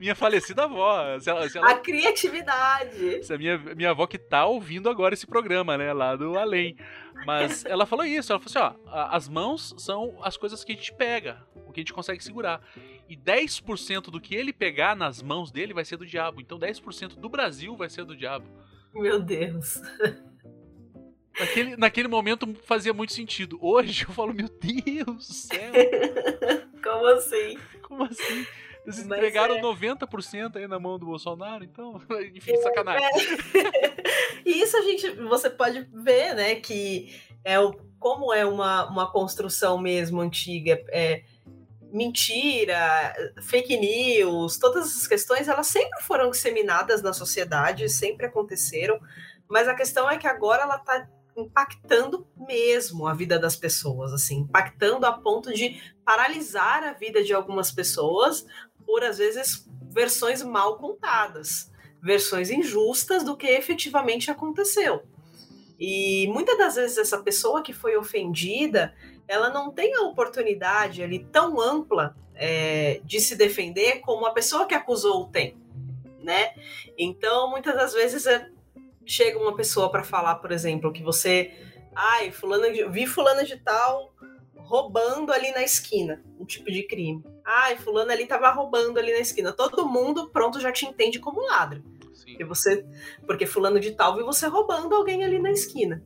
minha falecida avó. Se ela, se ela... A criatividade! Se a minha, minha avó que tá ouvindo agora esse programa, né? Lá do além. Mas ela falou isso, ela falou assim, ó, as mãos são as coisas que a gente pega, o que a gente consegue segurar. E 10% do que ele pegar nas mãos dele vai ser do diabo. Então 10% do Brasil vai ser do diabo. Meu Deus. Naquele, naquele momento fazia muito sentido. Hoje eu falo, meu Deus do céu. <laughs> Como assim? Como assim? Vocês Mas entregaram é... 90% aí na mão do Bolsonaro, então, <laughs> enfim, sacanagem. É. e isso a gente, você pode ver, né, que é o, como é uma, uma construção mesmo antiga, é, mentira, fake news, todas essas questões, elas sempre foram disseminadas na sociedade, sempre aconteceram, mas a questão é que agora ela está impactando mesmo a vida das pessoas, assim, impactando a ponto de paralisar a vida de algumas pessoas por às vezes versões mal contadas, versões injustas do que efetivamente aconteceu. E muitas das vezes essa pessoa que foi ofendida, ela não tem a oportunidade ali tão ampla é, de se defender como a pessoa que acusou tem, né? Então, muitas das vezes é, chega uma pessoa para falar, por exemplo, que você, ai, fulana de, vi fulana de tal roubando ali na esquina, um tipo de crime. Ai, fulano ali tava roubando ali na esquina. Todo mundo pronto já te entende como ladro. Porque você, porque fulano de tal viu você roubando alguém ali na esquina.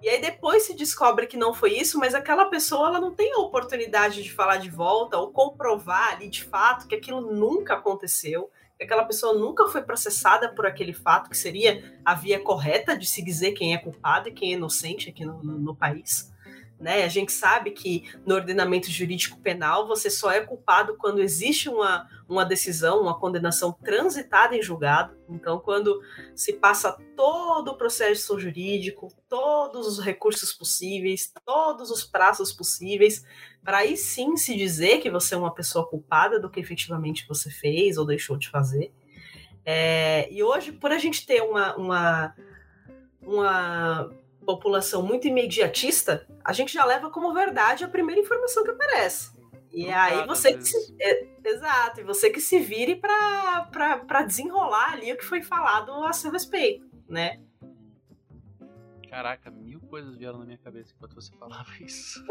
E aí depois se descobre que não foi isso, mas aquela pessoa ela não tem a oportunidade de falar de volta ou comprovar ali de fato que aquilo nunca aconteceu, aquela pessoa nunca foi processada por aquele fato, que seria a via correta de se dizer quem é culpado e quem é inocente aqui no, no, no país. Né? A gente sabe que no ordenamento jurídico penal você só é culpado quando existe uma, uma decisão, uma condenação transitada em julgado. Então, quando se passa todo o processo jurídico, todos os recursos possíveis, todos os prazos possíveis, para aí sim se dizer que você é uma pessoa culpada do que efetivamente você fez ou deixou de fazer. É, e hoje, por a gente ter uma, uma, uma população muito imediatista, a gente já leva como verdade a primeira informação que aparece. E Não aí você que se, é, exato, e você que se vire para desenrolar ali o que foi falado a seu respeito, né? Caraca, mil coisas vieram na minha cabeça enquanto você falava <laughs> isso.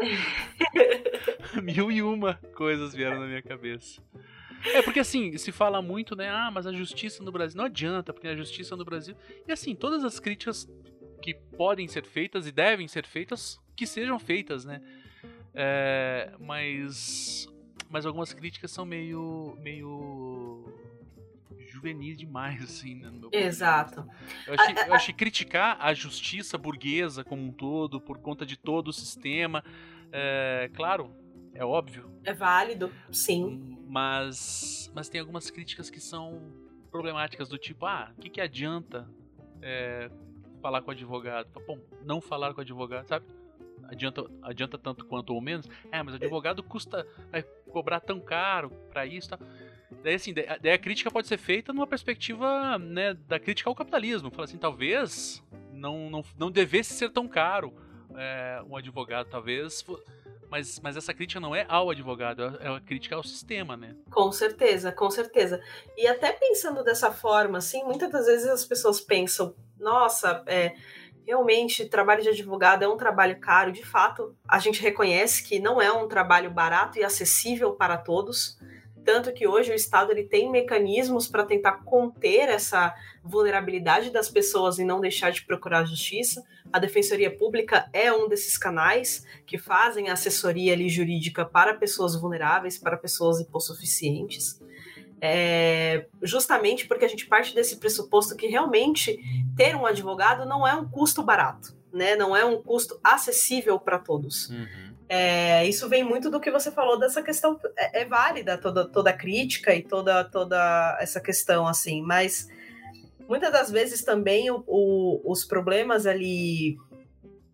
<laughs> mil e uma coisas vieram na minha cabeça. É porque assim, se fala muito, né? Ah, mas a justiça no Brasil. Não adianta, porque a justiça no Brasil. E assim, todas as críticas que podem ser feitas e devem ser feitas, que sejam feitas, né? É, mas. Mas algumas críticas são meio. meio. juvenis demais, <laughs> assim, né, no meu Exato. eu achei, eu achei criticar a justiça burguesa como um todo, por conta de todo o sistema. É, claro, é óbvio. É válido, sim. Mas, mas tem algumas críticas que são problemáticas, do tipo, ah, o que, que adianta é, falar com o advogado? Não falar com o advogado, sabe? Adianta, adianta tanto quanto ou menos? É, mas o advogado custa vai cobrar tão caro para isso, tá? Daí, assim, daí a crítica pode ser feita numa perspectiva né, da crítica ao capitalismo. Fala assim, talvez não, não, não devesse ser tão caro é, um advogado, talvez mas, mas essa crítica não é ao advogado, é uma crítica ao sistema, né? Com certeza, com certeza. E até pensando dessa forma, assim, muitas das vezes as pessoas pensam, nossa, é, realmente trabalho de advogado é um trabalho caro. De fato, a gente reconhece que não é um trabalho barato e acessível para todos tanto que hoje o Estado ele tem mecanismos para tentar conter essa vulnerabilidade das pessoas e não deixar de procurar justiça. A Defensoria Pública é um desses canais que fazem assessoria ali, jurídica para pessoas vulneráveis, para pessoas hipossuficientes. É, justamente porque a gente parte desse pressuposto que realmente ter um advogado não é um custo barato, né? não é um custo acessível para todos. Uhum. É, isso vem muito do que você falou dessa questão. É, é, válida toda, toda a crítica e toda, toda essa questão, assim, mas muitas das vezes também o, o, os problemas ali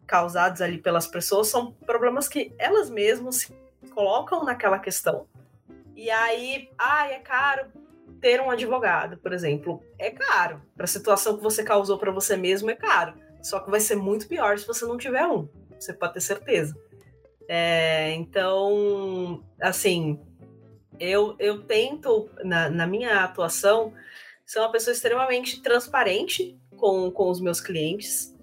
causados ali pelas pessoas são problemas que elas mesmas se colocam naquela questão. E aí, ah, é caro ter um advogado, por exemplo. É caro. Para a situação que você causou para você mesmo, é caro. Só que vai ser muito pior se você não tiver um. Você pode ter certeza. É, então, assim, eu, eu tento, na, na minha atuação, ser uma pessoa extremamente transparente com, com os meus clientes.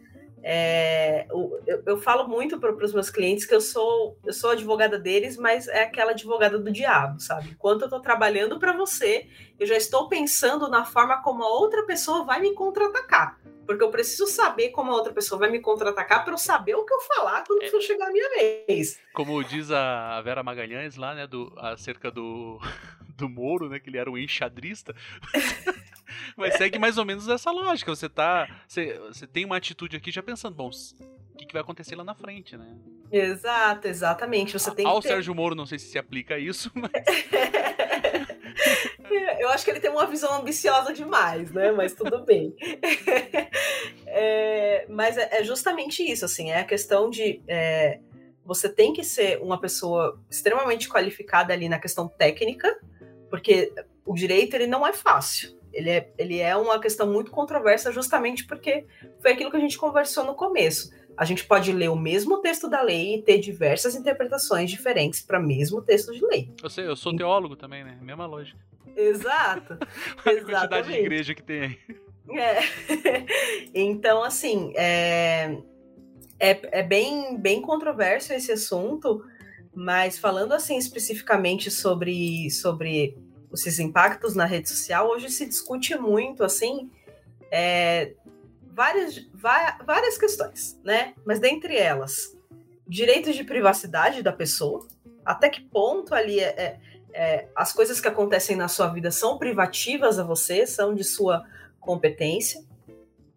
É, eu, eu, falo muito para os meus clientes que eu sou eu sou advogada deles, mas é aquela advogada do diabo, sabe? Enquanto eu estou trabalhando para você, eu já estou pensando na forma como a outra pessoa vai me contra-atacar. Porque eu preciso saber como a outra pessoa vai me contra-atacar para eu saber o que eu falar quando é. chegar a minha vez. Como diz a Vera Magalhães lá, né, do, acerca do, <laughs> do Moro, né, que ele era um enxadrista. <laughs> Mas segue mais ou menos essa lógica. Você tá. Você, você tem uma atitude aqui já pensando, bom, o que, que vai acontecer lá na frente, né? Exato, exatamente. Você tem Ao ter... Sérgio Moro, não sei se se aplica isso, <laughs> mas. <laughs> Eu acho que ele tem uma visão ambiciosa demais, né? Mas tudo bem. <laughs> é, mas é, é, justamente isso, assim, é a questão de é, você tem que ser uma pessoa extremamente qualificada ali na questão técnica, porque o direito ele não é fácil. Ele é, ele é uma questão muito controversa justamente porque foi aquilo que a gente conversou no começo. A gente pode ler o mesmo texto da lei e ter diversas interpretações diferentes para o mesmo texto de lei. Eu sei, eu sou teólogo também, né? Mesma lógica. Exato. <laughs> A quantidade de igreja que tem aí. É. <laughs> Então, assim, é, é, é bem, bem controverso esse assunto, mas falando assim especificamente sobre, sobre esses impactos na rede social, hoje se discute muito, assim, é, várias, várias questões, né? Mas dentre elas, direitos de privacidade da pessoa, até que ponto ali é, é, é, as coisas que acontecem na sua vida são privativas a você, são de sua competência.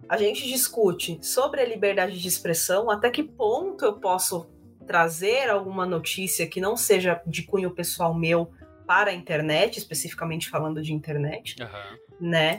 A gente discute sobre a liberdade de expressão, até que ponto eu posso trazer alguma notícia que não seja de cunho pessoal meu para a internet, especificamente falando de internet, uhum. né?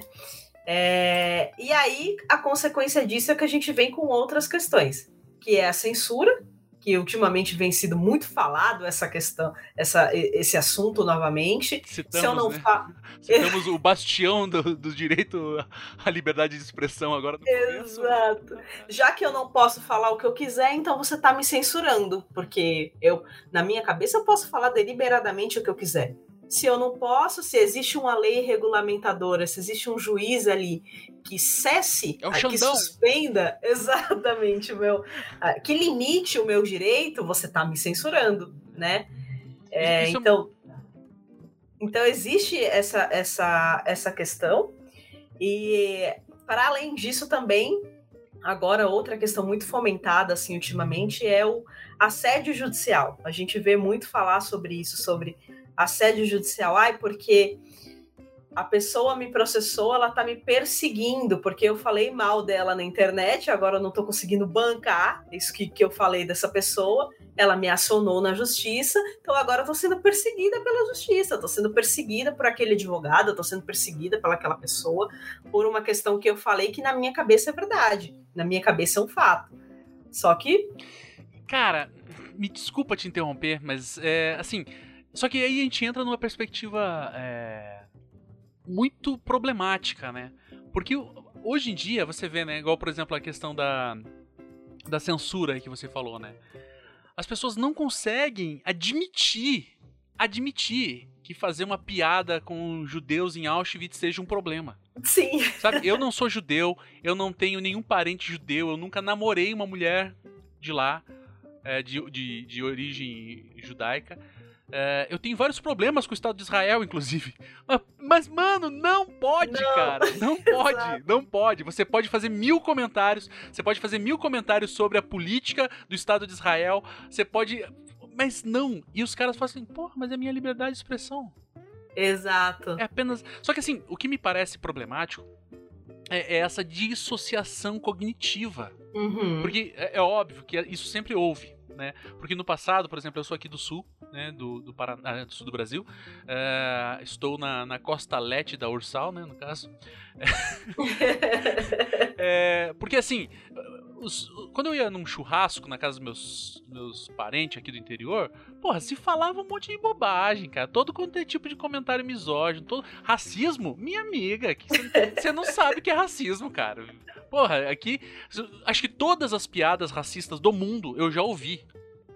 É, e aí, a consequência disso é que a gente vem com outras questões, que é a censura, que ultimamente vem sido muito falado essa questão, essa, esse assunto novamente. Citamos, Se eu não né? fa... <laughs> Citamos o bastião do, do, direito à liberdade de expressão agora. Exato. Já que eu não posso falar o que eu quiser, então você está me censurando, porque eu, na minha cabeça, eu posso falar deliberadamente o que eu quiser. Se eu não posso, se existe uma lei regulamentadora, se existe um juiz ali que cesse, É o que suspenda <laughs> exatamente meu, ah, que limite o meu direito, você está me censurando, né? É, é- então, então existe essa, essa, essa questão e para além disso também agora outra questão muito fomentada assim ultimamente é o assédio judicial. A gente vê muito falar sobre isso, sobre assédio judicial. Ai, porque a pessoa me processou, ela tá me perseguindo, porque eu falei mal dela na internet, agora eu não tô conseguindo bancar isso que, que eu falei dessa pessoa. Ela me acionou na justiça, então agora eu tô sendo perseguida pela justiça, tô sendo perseguida por aquele advogado, tô sendo perseguida pelaquela pessoa por uma questão que eu falei que na minha cabeça é verdade, na minha cabeça é um fato. Só que Cara, me desculpa te interromper, mas é assim. Só que aí a gente entra numa perspectiva é, muito problemática, né? Porque hoje em dia você vê, né? Igual, por exemplo, a questão da, da censura aí que você falou, né? As pessoas não conseguem admitir, admitir que fazer uma piada com judeus em Auschwitz seja um problema. sim, Sabe, eu não <laughs> sou judeu, eu não tenho nenhum parente judeu, eu nunca namorei uma mulher de lá, é, de, de, de origem judaica. É, eu tenho vários problemas com o Estado de Israel, inclusive. Mas, mas, mano, não pode, Não. cara. Não <laughs> pode, não pode. Você pode fazer mil comentários, você pode fazer mil comentários sobre a política do Estado de Israel, você pode. Mas não. E os caras falam assim, porra, mas é minha liberdade de expressão. exato. É apenas. Só que assim, o que me parece problemático é, é essa dissociação cognitiva. Uhum. Porque é, é óbvio que isso sempre houve, né? Porque no passado, por exemplo, eu sou aqui do sul, né? Do, do, Paraná, do sul do Brasil. É, estou na, na costa leste da Ursal, né? No caso. <laughs> É, porque assim, os- quando eu ia num churrasco na casa dos meus, meus parentes aqui do interior, porra, se falava um monte de bobagem, cara. Todo quanto é tipo de comentário misógino, todo. Racismo? Minha amiga, você- você não sabe o que é racismo, cara. Porra, aqui. Acho que todas as piadas racistas do mundo eu já ouvi.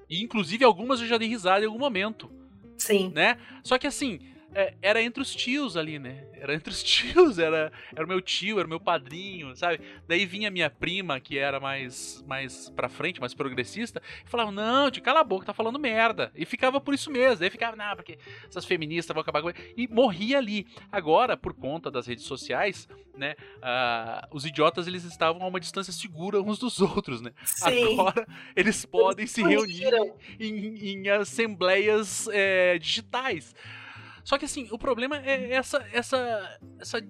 E inclusive algumas eu já dei risada em algum momento Sim. né? Só que assim, é, era entre os tios ali, né? Era entre os <laughs> tios, era, era o meu tio, era o meu padrinho, sabe? Daí vinha minha prima, que era mais, mais pra frente, mais progressista, e falava, não, tio, cala a boca, tá falando merda. E ficava por isso mesmo. Aí ficava, não, porque essas feministas vão acabar com... E morria ali. Agora, por conta das redes sociais, né? ah, os idiotas, eles estavam a uma distância segura uns dos outros, né? Sim. Agora, eles podem se reunir em, em assembleias é, digitais. Só que assim, o problema é essa, essa, essa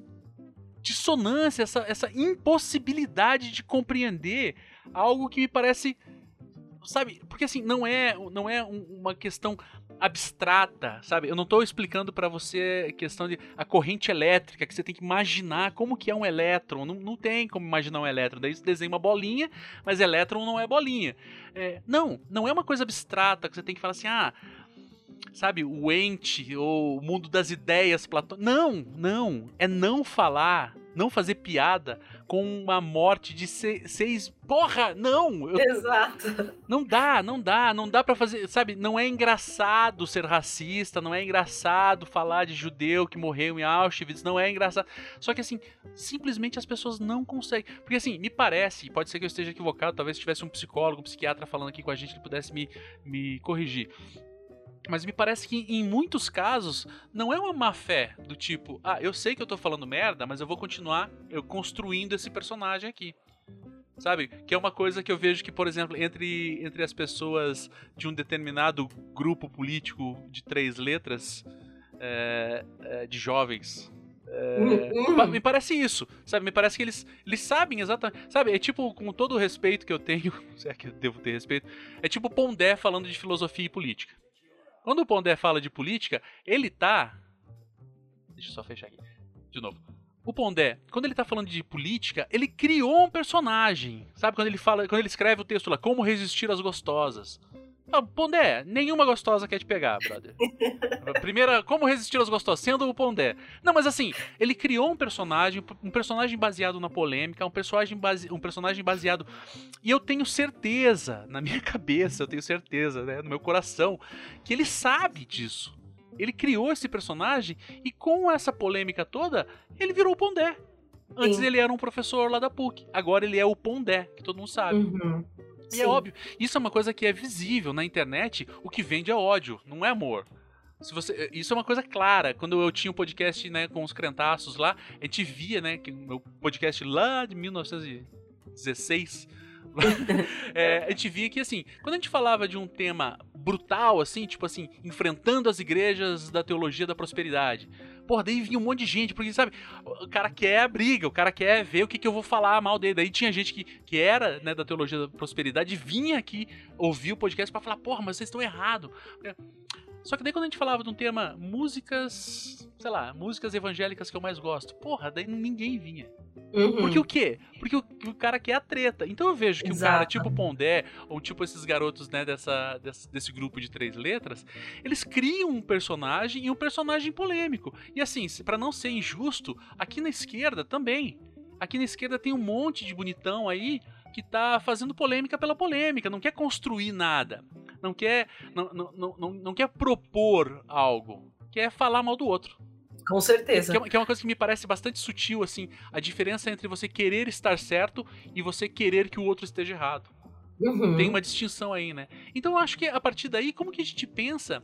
dissonância, essa, essa impossibilidade de compreender algo que me parece, sabe? Porque assim, não é, não é um- uma questão abstrata, sabe? Eu não estou explicando para você a questão de a corrente elétrica, que você tem que imaginar como que é um elétron. Não, não tem como imaginar um elétron. Daí você desenha uma bolinha, mas elétron não é bolinha. É, não, não é uma coisa abstrata que você tem que falar assim, ah, sabe, o ente ou o mundo das ideias platônicas. Não, não. É não falar, não fazer piada com uma morte de se- seis. Porra, não! Eu- Exato. não dá, não dá, não dá pra fazer, sabe? Não é engraçado ser racista, não é engraçado falar de judeu que morreu em Auschwitz, não é engraçado. Só que assim, simplesmente as pessoas não conseguem. Porque assim, me parece, pode ser que eu esteja equivocado, talvez se tivesse um psicólogo, um psiquiatra falando aqui com a gente, ele pudesse me, me corrigir. Mas me parece que em muitos casos não é uma má fé do tipo, ah, eu sei que eu tô falando merda, mas eu vou continuar eu construindo esse personagem aqui. Sabe? Que é uma coisa que eu vejo que, por exemplo, entre, entre as pessoas de um determinado grupo político de três letras, é, é, de jovens. Uhum. Pa- Me parece isso, sabe? Me parece que eles, eles sabem exatamente. Sabe? É tipo, com todo o respeito que eu tenho, <laughs> se é que eu devo ter respeito, é tipo Pondé falando de filosofia e política. Quando o Pondé fala de política, ele tá. Deixa eu só fechar aqui. De novo. O Pondé, quando ele tá falando de política, ele criou um personagem. Sabe? Quando ele fala, quando ele escreve o texto lá, como resistir às gostosas. Ah, Pondé, nenhuma gostosa quer te pegar, brother. <laughs> Primeira, como resistir às gostosas, sendo o Pondé. Não, mas assim, ele criou um personagem, um personagem baseado na polêmica, um personagem, base, um personagem baseado. E eu tenho certeza, na minha <laughs> cabeça, eu tenho certeza, né, no meu coração, que ele sabe disso. ele criou esse personagem e com essa polêmica toda, ele virou o Pondé. Antes Sim. ele era um professor lá da PUC, agora ele é o Pondé, que todo mundo sabe. Uhum. E Sim. é óbvio, isso é uma coisa que é visível na internet, o que vende é ódio, não é amor. Se você, isso é uma coisa clara. Quando eu tinha um podcast né, com os crentaços lá, a gente via, né, que meu podcast lá de 1916, <laughs> é, a gente via que assim, quando a gente falava de um tema brutal, assim, tipo assim, enfrentando as igrejas da teologia da prosperidade, porra, daí vinha um monte de gente, porque sabe, o cara quer a briga, o cara quer ver o que, que eu vou falar mal dele. Daí tinha gente que, que era né, da teologia da prosperidade, vinha aqui ouvir o podcast pra falar, porra, mas vocês estão errados. Só que daí quando a gente falava de um tema músicas, sei lá, músicas evangélicas que eu mais gosto, porra, daí ninguém vinha. Uhum. Porque o quê? Porque o, o cara quer a treta. Então eu vejo que o cara, Exato. tipo Pondé, ou tipo esses garotos, né, dessa, desse, desse grupo de três letras, eles criam um personagem e um personagem polêmico. E assim, pra não ser injusto, aqui na esquerda também. Aqui na esquerda tem um monte de bonitão aí que tá fazendo polêmica pela polêmica, não quer construir nada. Não quer, não, não, não, não, quer propor algo. Quer falar mal do outro. Com certeza. Que é, uma, que é uma coisa que me parece bastante sutil, assim, a diferença entre você querer estar certo e você querer que o outro esteja errado. Uhum. Tem uma distinção aí, né? Então eu acho que a partir daí, como que a gente pensa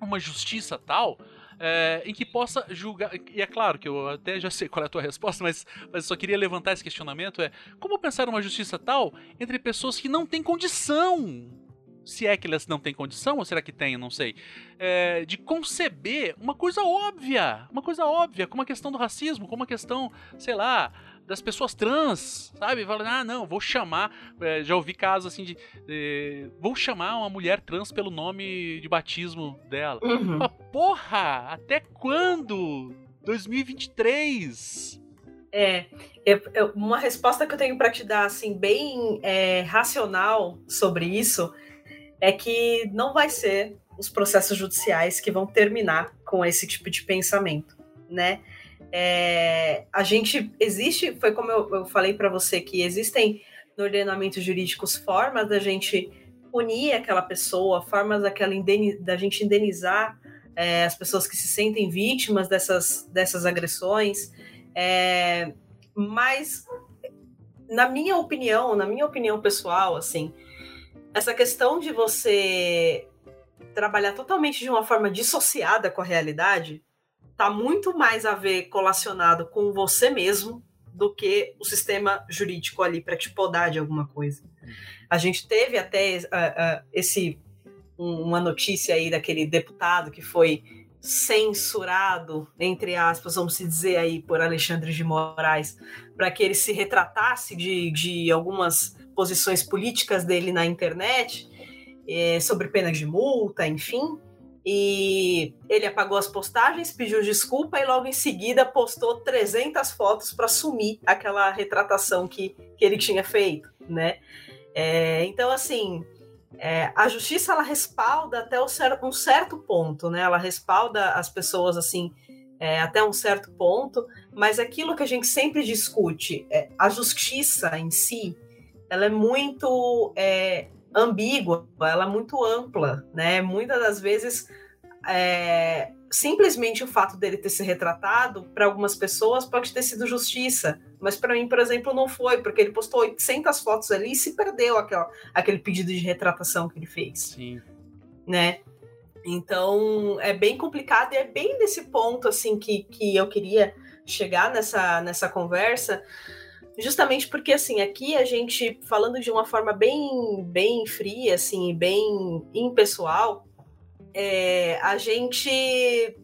uma justiça tal é, em que possa julgar. E é claro que eu até já sei qual é a tua resposta, mas, mas eu só queria levantar esse questionamento: é como pensar uma justiça tal entre pessoas que não têm condição. Se é que elas não têm condição, ou será que tem, não sei. é, de conceber uma coisa óbvia. Uma coisa óbvia, como a questão do racismo, como a questão, sei lá, das pessoas trans, sabe? Falando, ah, não, vou chamar. é, já ouvi casos assim de. vou chamar uma mulher trans pelo nome de batismo dela. Uhum. Mas, porra, até quando? 2023? É, eu- eu- uma resposta que eu tenho para te dar, assim, bem é, racional sobre isso, é que não vai ser os processos judiciais que vão terminar com esse tipo de pensamento, né? É, a gente existe, foi como eu, eu falei para você que existem no ordenamento jurídico formas da gente punir aquela pessoa, formas daquela da gente indenizar é, as pessoas que se sentem vítimas dessas, dessas agressões. É, mas, na minha opinião, na minha opinião pessoal, assim, essa questão de você trabalhar totalmente de uma forma dissociada com a realidade tá muito mais a ver colacionado com você mesmo do que o sistema jurídico ali para te podar de alguma coisa. A gente teve até ah, ah, esse um- uma notícia aí daquele deputado que foi censurado, entre aspas, vamos se dizer aí, por Alexandre de Moraes, para que ele se retratasse de, de algumas posições políticas dele na internet, eh, sobre pena de multa, enfim. E ele apagou as postagens, pediu desculpa e logo em seguida postou 300 fotos para sumir aquela retratação que, que ele tinha feito, né? É, então, assim, é, a justiça ela respalda até o cer- um certo ponto, né? Ela respalda as pessoas assim é, até um certo ponto, mas aquilo que a gente sempre discute, é, a justiça em si, ela é muito é, ambígua, ela é muito ampla, né? Muitas das vezes é, simplesmente o fato dele ter se retratado para algumas pessoas pode ter sido justiça, mas para mim, por exemplo, não foi, porque ele postou 800 fotos ali e se perdeu aquela, aquele pedido de retratação que ele fez, Sim. né? Então é bem complicado e é bem nesse ponto assim que, que eu queria chegar nessa, nessa conversa, justamente porque assim aqui a gente falando de uma forma bem bem fria assim, bem impessoal, é, a gente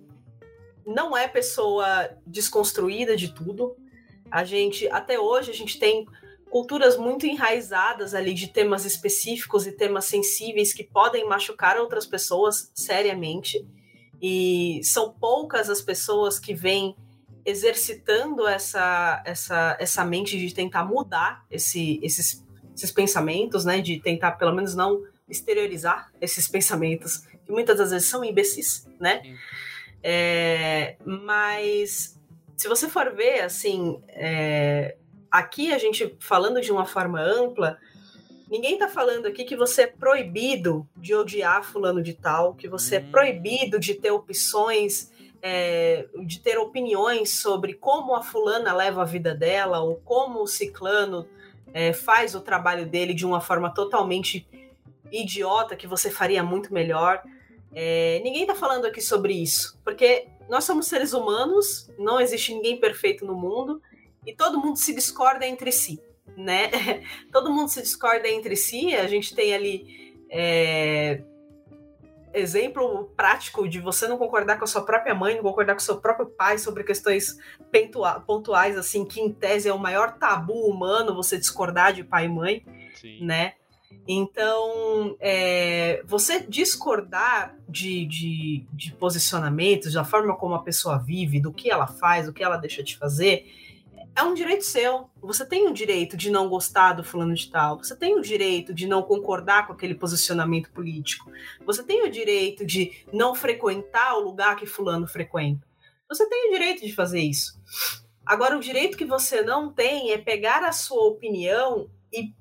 não é pessoa desconstruída de tudo. A gente até hoje a gente tem culturas muito enraizadas ali de temas específicos e temas sensíveis que podem machucar outras pessoas seriamente. E são poucas as pessoas que vêm exercitando essa, essa, essa mente de tentar mudar esse, esses, esses pensamentos, né? De tentar, pelo menos, não exteriorizar esses pensamentos, que muitas das vezes são imbecis, né? É, mas se você for ver, assim, é, aqui a gente falando de uma forma ampla, Ninguém está falando aqui que você é proibido de odiar fulano de tal, que você é Hum. proibido de ter opções, é, de ter opiniões sobre como a fulana leva a vida dela, ou como o ciclano é, faz o trabalho dele de uma forma totalmente idiota, que você faria muito melhor. É, ninguém está falando aqui sobre isso, porque nós somos seres humanos, não existe ninguém perfeito no mundo, e todo mundo se discorda entre si né? <laughs> Todo mundo se discorda entre si. A gente tem ali é, exemplo prático de você não concordar com a sua própria mãe, não concordar com o seu próprio pai sobre questões pontuais, assim, que em tese é o maior tabu humano você discordar de pai e mãe, Sim. né? Então, é, você discordar de, de, de posicionamentos, da forma como a pessoa vive, do que ela faz, do que ela deixa de fazer, é um direito seu. Você tem o direito de não gostar do fulano de tal. Você tem o direito de não concordar com aquele posicionamento político. Você tem o direito de não frequentar o lugar que fulano frequenta. Você tem o direito de fazer isso. Agora, o direito que você não tem é pegar a sua opinião e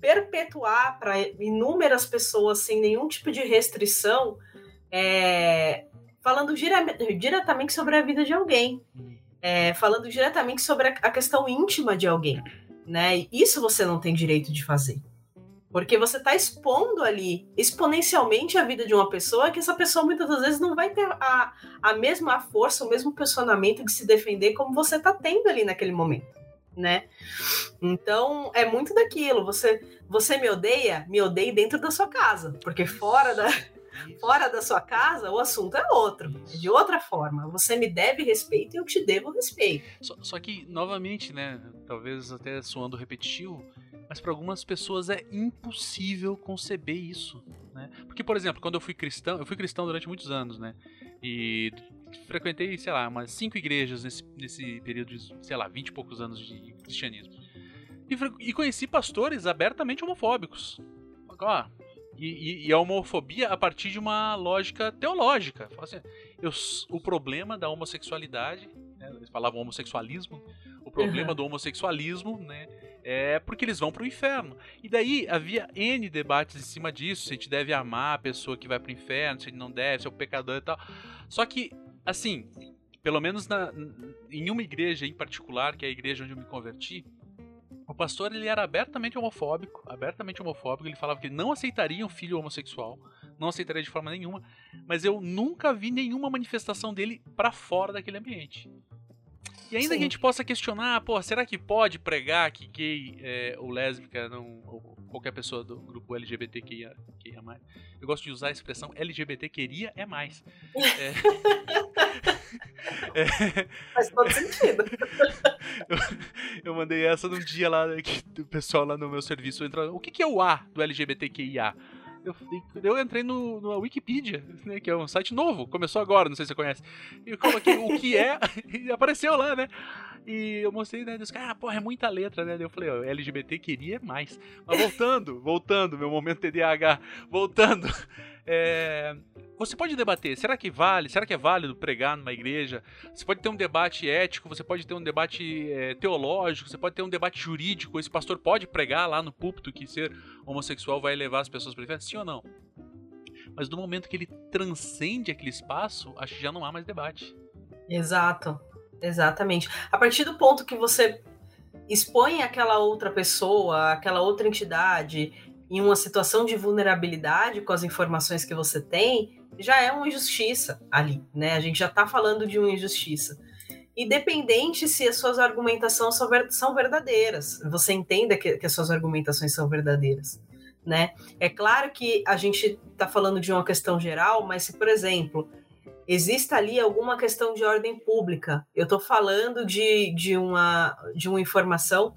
perpetuar para inúmeras pessoas sem nenhum tipo de restrição, é, falando dire diretamente sobre a vida de alguém é, falando diretamente sobre a, questão íntima de alguém, né? E isso você não tem direito de fazer. Porque você está expondo ali exponencialmente a vida de uma pessoa que essa pessoa muitas das vezes não vai ter a, a mesma força, o mesmo posicionamento de se defender como você está tendo ali naquele momento, né? Então é muito daquilo. Você, você me odeia, me odeie dentro da sua casa, porque fora da, fora da sua casa, o assunto é outro, é de outra forma. Você me deve respeito e eu te devo respeito. Só, só que, novamente, né? Talvez até soando repetitivo, mas para algumas pessoas é impossível conceber isso, né? Porque, por exemplo, quando eu fui cristão, eu fui cristão durante muitos anos, né? E frequentei, sei lá, umas cinco igrejas nesse, nesse período de, sei lá, vinte e poucos anos de cristianismo. E, e conheci pastores abertamente homofóbicos. Ó, e, e, e, a homofobia a partir de uma lógica teológica. Assim, eu, o problema da homossexualidade, né, eles falavam homossexualismo, o problema uhum. do homossexualismo né, é porque eles vão para o inferno. E daí havia N debates em cima disso, se a gente deve amar a pessoa que vai para o inferno, se a gente não deve, se é o pecador e tal. Só que, assim, pelo menos na, em uma igreja em particular, que é a igreja onde eu me converti, o pastor ele era abertamente homofóbico, abertamente homofóbico. Ele falava que não aceitaria um filho homossexual, não aceitaria de forma nenhuma. Mas eu nunca vi nenhuma manifestação dele para fora daquele ambiente. E ainda Sim. que a gente possa questionar, pô, será que pode pregar que gay é, ou lésbica não, ou qualquer pessoa do grupo LGBTQIA mais? Eu gosto de usar a expressão LGBT queria é mais. É... <laughs> é... Faz todo sentido. eu, <laughs> eu, mandei essa num dia lá que o pessoal lá no meu serviço entrou. O que, que é o A do LGBTQIA? Eu, eu entrei no, no Wikipedia, né, que é um site novo, começou agora, não sei se você conhece. E coloquei o que é, <laughs> e apareceu lá, né? E eu mostrei, né? Dos ah, porra, é muita letra, né? Eu falei, ó, LGBT queria mais. Mas voltando, voltando, meu momento TDAH, voltando. É, você pode debater, será que vale? Será que é válido pregar numa igreja? Você pode ter um debate ético, você pode ter um debate é, teológico, você pode ter um debate jurídico. Esse pastor pode pregar lá no púlpito que ser homossexual vai levar as pessoas para o? Sim ou não? Mas no momento que ele transcende aquele espaço, acho que já não há mais debate. Exato, exatamente. A partir do ponto que você expõe aquela outra pessoa, aquela outra entidade em uma situação de vulnerabilidade com as informações que você tem, já é uma injustiça ali, né? A gente já está falando de uma injustiça. Independente se as suas argumentações são verdadeiras, você entenda que, que as suas argumentações são verdadeiras, né? É claro que a gente está falando de uma questão geral, mas se, por exemplo, exista ali alguma questão de ordem pública, eu estou falando de, de, uma, de uma informação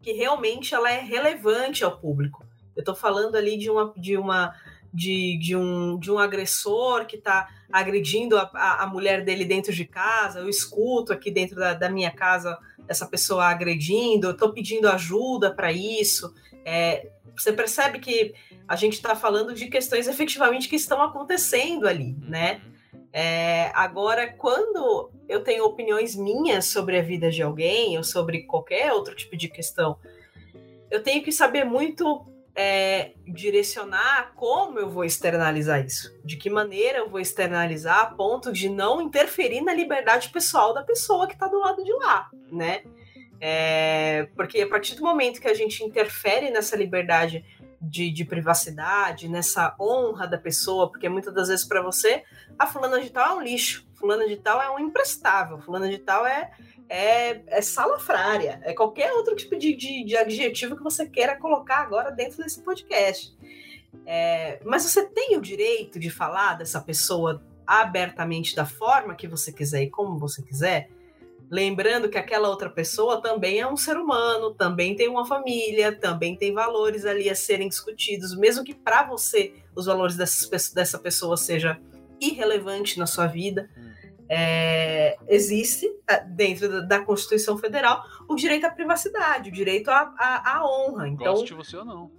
que realmente ela é relevante ao público. Eu estou falando ali de uma, de uma de, de, um, de um agressor que está agredindo a, a, a, mulher dele dentro de casa, eu escuto aqui dentro da, da minha casa essa pessoa agredindo, eu estou pedindo ajuda para isso. É, você percebe que a gente está falando de questões efetivamente que estão acontecendo ali, né? É, agora, quando eu tenho opiniões minhas sobre a vida de alguém ou sobre qualquer outro tipo de questão, eu tenho que saber muito é, direcionar como eu vou externalizar isso, de que maneira eu vou externalizar a ponto de não interferir na liberdade pessoal da pessoa que está do lado de lá, né? É, porque a partir do momento que a gente interfere nessa liberdade de, de, privacidade, nessa honra da pessoa, porque muitas das vezes para você, a fulana de tal é um lixo, fulana de tal é um imprestável, fulana de tal é, é, é salafrária, é qualquer outro tipo de, de, de, adjetivo que você queira colocar agora dentro desse podcast. É, mas você tem o direito de falar dessa pessoa abertamente da forma que você quiser e como você quiser, lembrando que aquela outra pessoa também é um ser humano, também tem uma família, também tem valores ali a serem discutidos, mesmo que para você os valores dessas, dessa pessoa seja irrelevante na sua vida. Hum. É, existe é, dentro da Constituição Federal o direito à privacidade, o direito à, à, à honra. Então, Goste você ou não.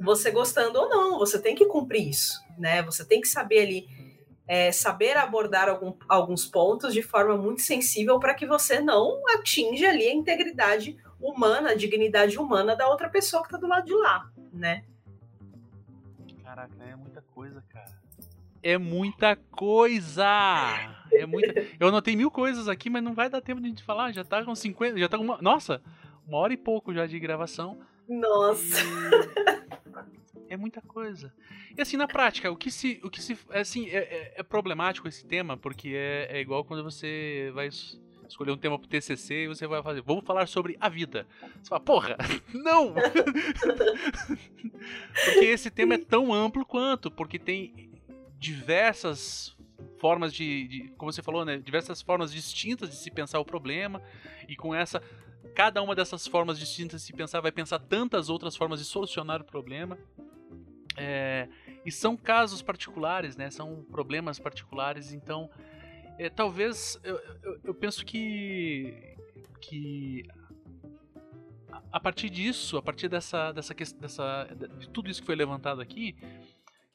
Você gostando ou não, você tem que cumprir isso, né? Você tem que saber ali é, saber abordar algum, alguns pontos de forma muito sensível para que você não atinja ali a integridade humana, a dignidade humana da outra pessoa que está do lado de lá, né? É muita coisa! É muita... Eu anotei mil coisas aqui, mas não vai dar tempo de a gente falar. Já tá com 50. Já tá com uma. Nossa! Uma hora e pouco já de gravação. Nossa! E... É muita coisa. E assim, na prática, o que se. O que se assim, é, é, é problemático esse tema, porque é, é igual quando você vai escolher um tema pro TCC e você vai fazer, vamos falar sobre a vida. Você fala, porra, <laughs> não! <laughs> porque esse tema é tão amplo quanto, porque tem diversas formas de, de, como você falou, né, diversas formas distintas de se pensar o problema e com essa cada uma dessas formas distintas de se pensar vai pensar tantas outras formas de solucionar o problema. É, e são casos particulares, né? São problemas particulares, então é, talvez eu, eu, eu, penso que que a partir disso, a partir dessa dessa dessa de tudo isso que foi levantado aqui,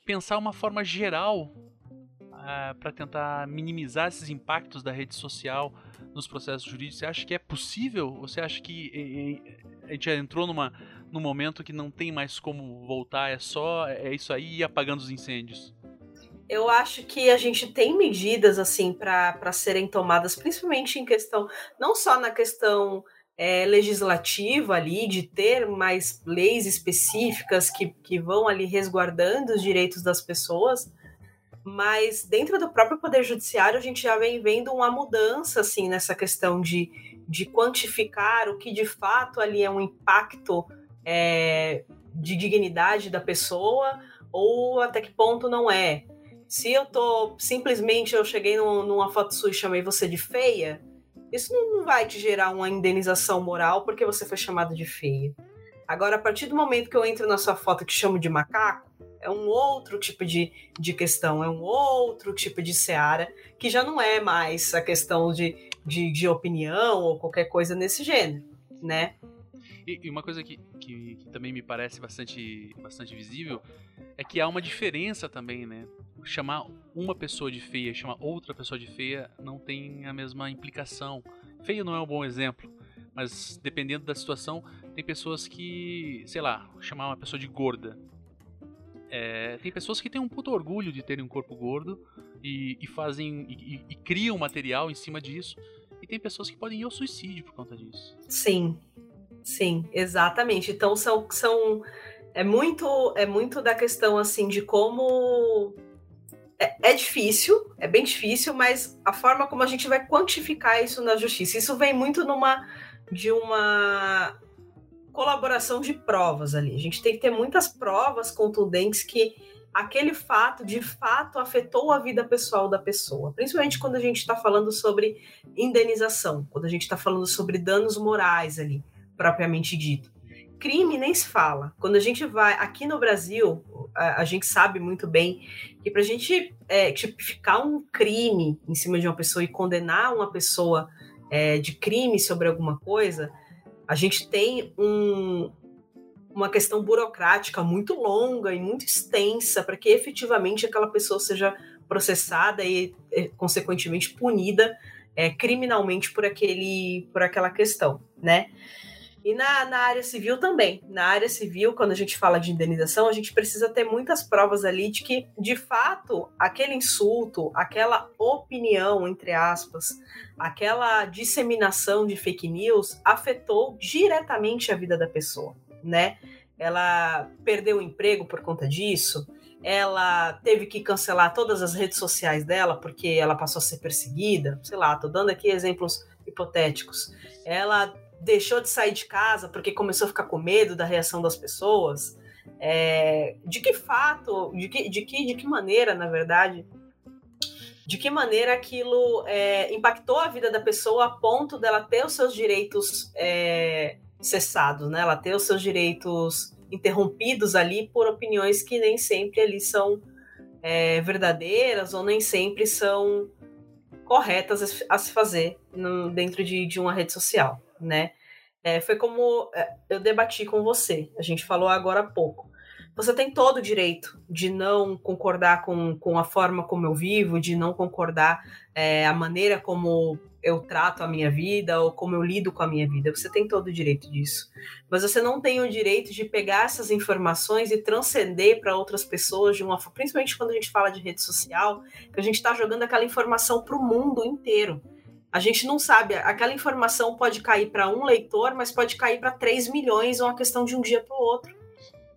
pensar uma forma geral uh, ah, para tentar minimizar esses impactos da rede social nos processos jurídicos. Você acha que é possível? Você acha que a gente já entrou numa no momento que não tem mais como voltar, é só é isso aí e apagando os incêndios? Eu acho que a gente tem medidas assim para serem tomadas, principalmente em questão, não só na questão é, legislativa ali, de ter mais leis específicas que, que vão ali resguardando os direitos das pessoas, mas dentro do próprio Poder Judiciário a gente já vem vendo uma mudança assim nessa questão de, de quantificar o que de fato ali é um impacto é, de dignidade da pessoa ou até que ponto não é. Se eu tô simplesmente eu cheguei num, numa foto sua e chamei você de feia, isso não vai te gerar uma indenização moral porque você foi chamada de feia. Agora, a partir do momento que eu entro na sua foto que chamo de macaco, é um outro tipo de, de questão, é um outro tipo de seara, que já não é mais a questão de, de, de opinião ou qualquer coisa nesse gênero, né? E, e uma coisa que, que, que, também me parece bastante, bastante visível é que há uma diferença também, né? Chamar uma pessoa de feia, chamar outra pessoa de feia não tem a mesma implicação. Feio não é um bom exemplo, mas dependendo da situação, tem pessoas que, sei lá, chamar uma pessoa de gorda. É, tem pessoas que têm um puto orgulho de terem um corpo gordo e, e fazem e, e, criam material em cima disso. E tem pessoas que podem ir ao suicídio por conta disso. Sim, Sim, exatamente. Então são, são é muito é muito da questão assim de como é, é, difícil, é bem difícil, mas a forma como a gente vai quantificar isso na justiça, isso vem muito numa de uma colaboração de provas ali. A gente tem que ter muitas provas contundentes que aquele fato de fato afetou a vida pessoal da pessoa, principalmente quando a gente está falando sobre indenização, quando a gente está falando sobre danos morais ali propriamente dito. Crime nem se fala. Quando a gente vai aqui no Brasil, a, a gente sabe muito bem que para a gente é, tipificar um crime em cima de uma pessoa e condenar uma pessoa é, de crime sobre alguma coisa, a gente tem um, uma questão burocrática muito longa e muito extensa para que efetivamente aquela pessoa seja processada e, e consequentemente punida é, criminalmente por aquele por aquela questão, né? E na, na área civil também. Na área civil, quando a gente fala de indenização, a gente precisa ter muitas provas ali de que, de fato, aquele insulto, aquela opinião, entre aspas, aquela disseminação de fake news afetou diretamente a vida da pessoa, né? Ela perdeu o emprego por conta disso, ela teve que cancelar todas as redes sociais dela porque ela passou a ser perseguida, sei lá, tô dando aqui exemplos hipotéticos. Ela deixou de sair de casa porque começou a ficar com medo da reação das pessoas. É, de que fato, de que, de que, de que maneira, na verdade, de que maneira aquilo é, impactou a vida da pessoa a ponto dela ter os seus direitos é, cessados, né? Ela ter os seus direitos interrompidos ali por opiniões que nem sempre ali são é, verdadeiras ou nem sempre são corretas a se fazer no, dentro de, de uma rede social né? É, foi como é, eu debati com você, a gente falou agora há pouco. Você tem todo o direito de não concordar com, com a forma como eu vivo, de não concordar é, a maneira como eu trato a minha vida ou como eu lido com a minha vida. Você tem todo o direito disso. Mas você não tem o direito de pegar essas informações e transcender para outras pessoas de uma principalmente quando a gente fala de rede social, que a gente está jogando aquela informação para o mundo inteiro. A gente não sabe, aquela informação pode cair para um leitor, mas pode cair para 3 milhões, ou uma questão de um dia para o outro.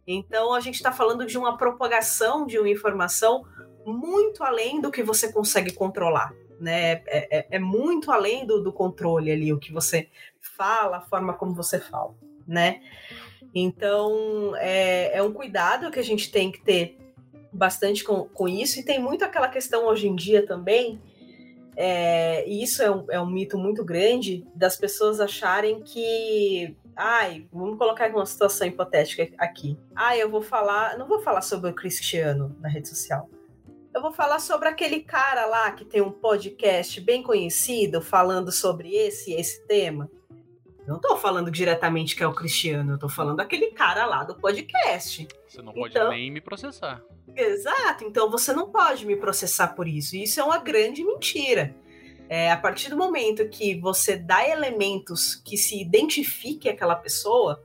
Então a gente está falando de uma propagação de uma informação muito além do que você consegue controlar. Né? É, é, é muito além do, do, controle ali, o que você fala, a forma como você fala. Né? Então é, é um cuidado que a gente tem que ter bastante com, com isso, e tem muito aquela questão hoje em dia também é, e isso é um, é um mito muito grande das pessoas acharem que. Ai, vamos colocar uma situação hipotética aqui. Ai, eu vou falar. Não vou falar sobre o Cristiano na rede social. Eu vou falar sobre aquele cara lá que tem um podcast bem conhecido falando sobre esse e esse tema. Não estou falando diretamente que é o Cristiano, eu estou falando aquele cara lá do podcast. Você não pode então, nem me processar. Exato, então você não pode me processar por isso. Isso é uma grande mentira. É, a partir do momento que você dá elementos que se identifique aquela pessoa,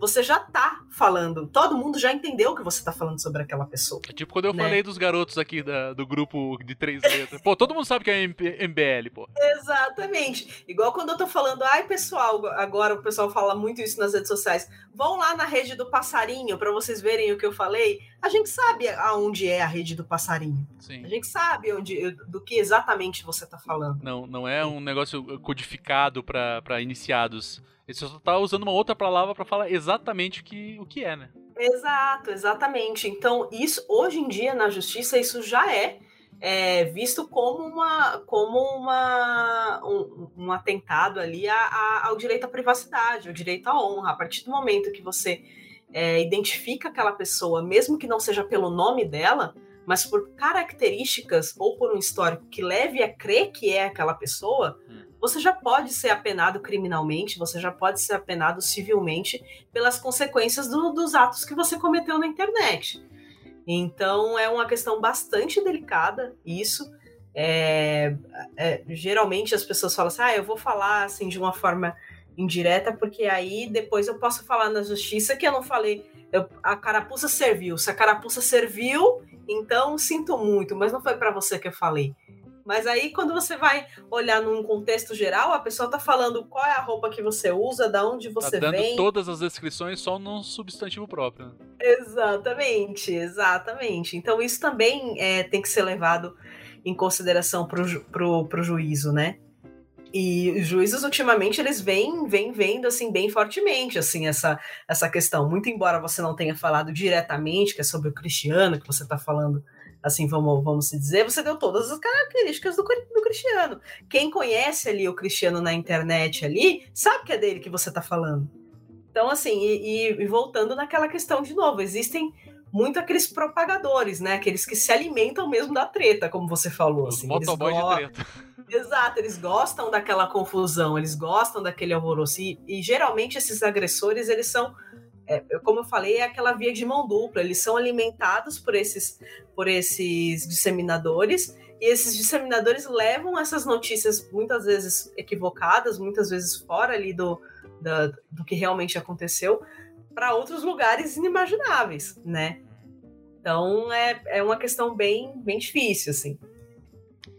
você já tá falando. Todo mundo já entendeu que você tá falando sobre aquela pessoa. É tipo quando eu né? falei dos garotos aqui da, do grupo de três letras. pô, todo mundo sabe que é MBL, pô. Exatamente. Igual quando eu tô falando, ai, pessoal, agora o pessoal fala muito isso nas redes sociais. Vão lá na rede do passarinho para vocês verem o que eu falei. A gente sabe aonde é a rede do passarinho. Sim. A gente sabe onde, do que exatamente você tá falando. Não, não é um negócio codificado para iniciados ele só tá usando uma outra palavra para falar exatamente o que, o que é, né? Exato, exatamente. Então, isso hoje em dia na justiça isso já é, é visto como uma como uma um, um atentado ali a, a, ao direito à privacidade, ao direito à honra. A partir do momento que você é, identifica aquela pessoa, mesmo que não seja pelo nome dela, mas por características ou por um histórico que leve a crer que é aquela pessoa, hum você já pode ser apenado criminalmente, você já pode ser apenado civilmente pelas consequências do, dos atos que você cometeu na internet. Então é uma questão bastante delicada isso. É, é, geralmente as pessoas falam assim: ah, eu vou falar assim de uma forma indireta, porque aí depois eu posso falar na justiça que eu não falei. Eu, a carapuça serviu. Se a carapuça serviu, então sinto muito, mas não foi para você que eu falei. Mas aí, quando você vai olhar num contexto geral, a pessoa tá falando qual é a roupa que você usa, da onde tá você tá dando vem. todas as descrições só num substantivo próprio. Né? Exatamente, exatamente. Então, isso também é, tem que ser levado em consideração pro, pro, pro juízo, né? E os juízes ultimamente eles vêm, vêm vendo assim bem fortemente assim essa essa questão. Muito embora você não tenha falado diretamente que é sobre o Cristiano que você está falando assim vamos, vamos se dizer, você deu todas as características do, do Cristiano. Quem conhece ali o Cristiano na internet ali, sabe que é dele que você está falando. Então, assim, e, e, voltando naquela questão de novo, existem muito aqueles propagadores, né? Aqueles que se alimentam mesmo da treta, como você falou. Os assim, go... de treta. Exato, eles gostam daquela confusão, eles gostam daquele alvoroço. E, e geralmente esses agressores, eles são é, como eu falei, é aquela via de mão dupla. Eles são alimentados por esses, por esses disseminadores e esses disseminadores levam essas notícias muitas vezes equivocadas, muitas vezes fora ali do, do, do que realmente aconteceu, para outros lugares inimagináveis, né? Então é, é uma questão bem, bem difícil, assim.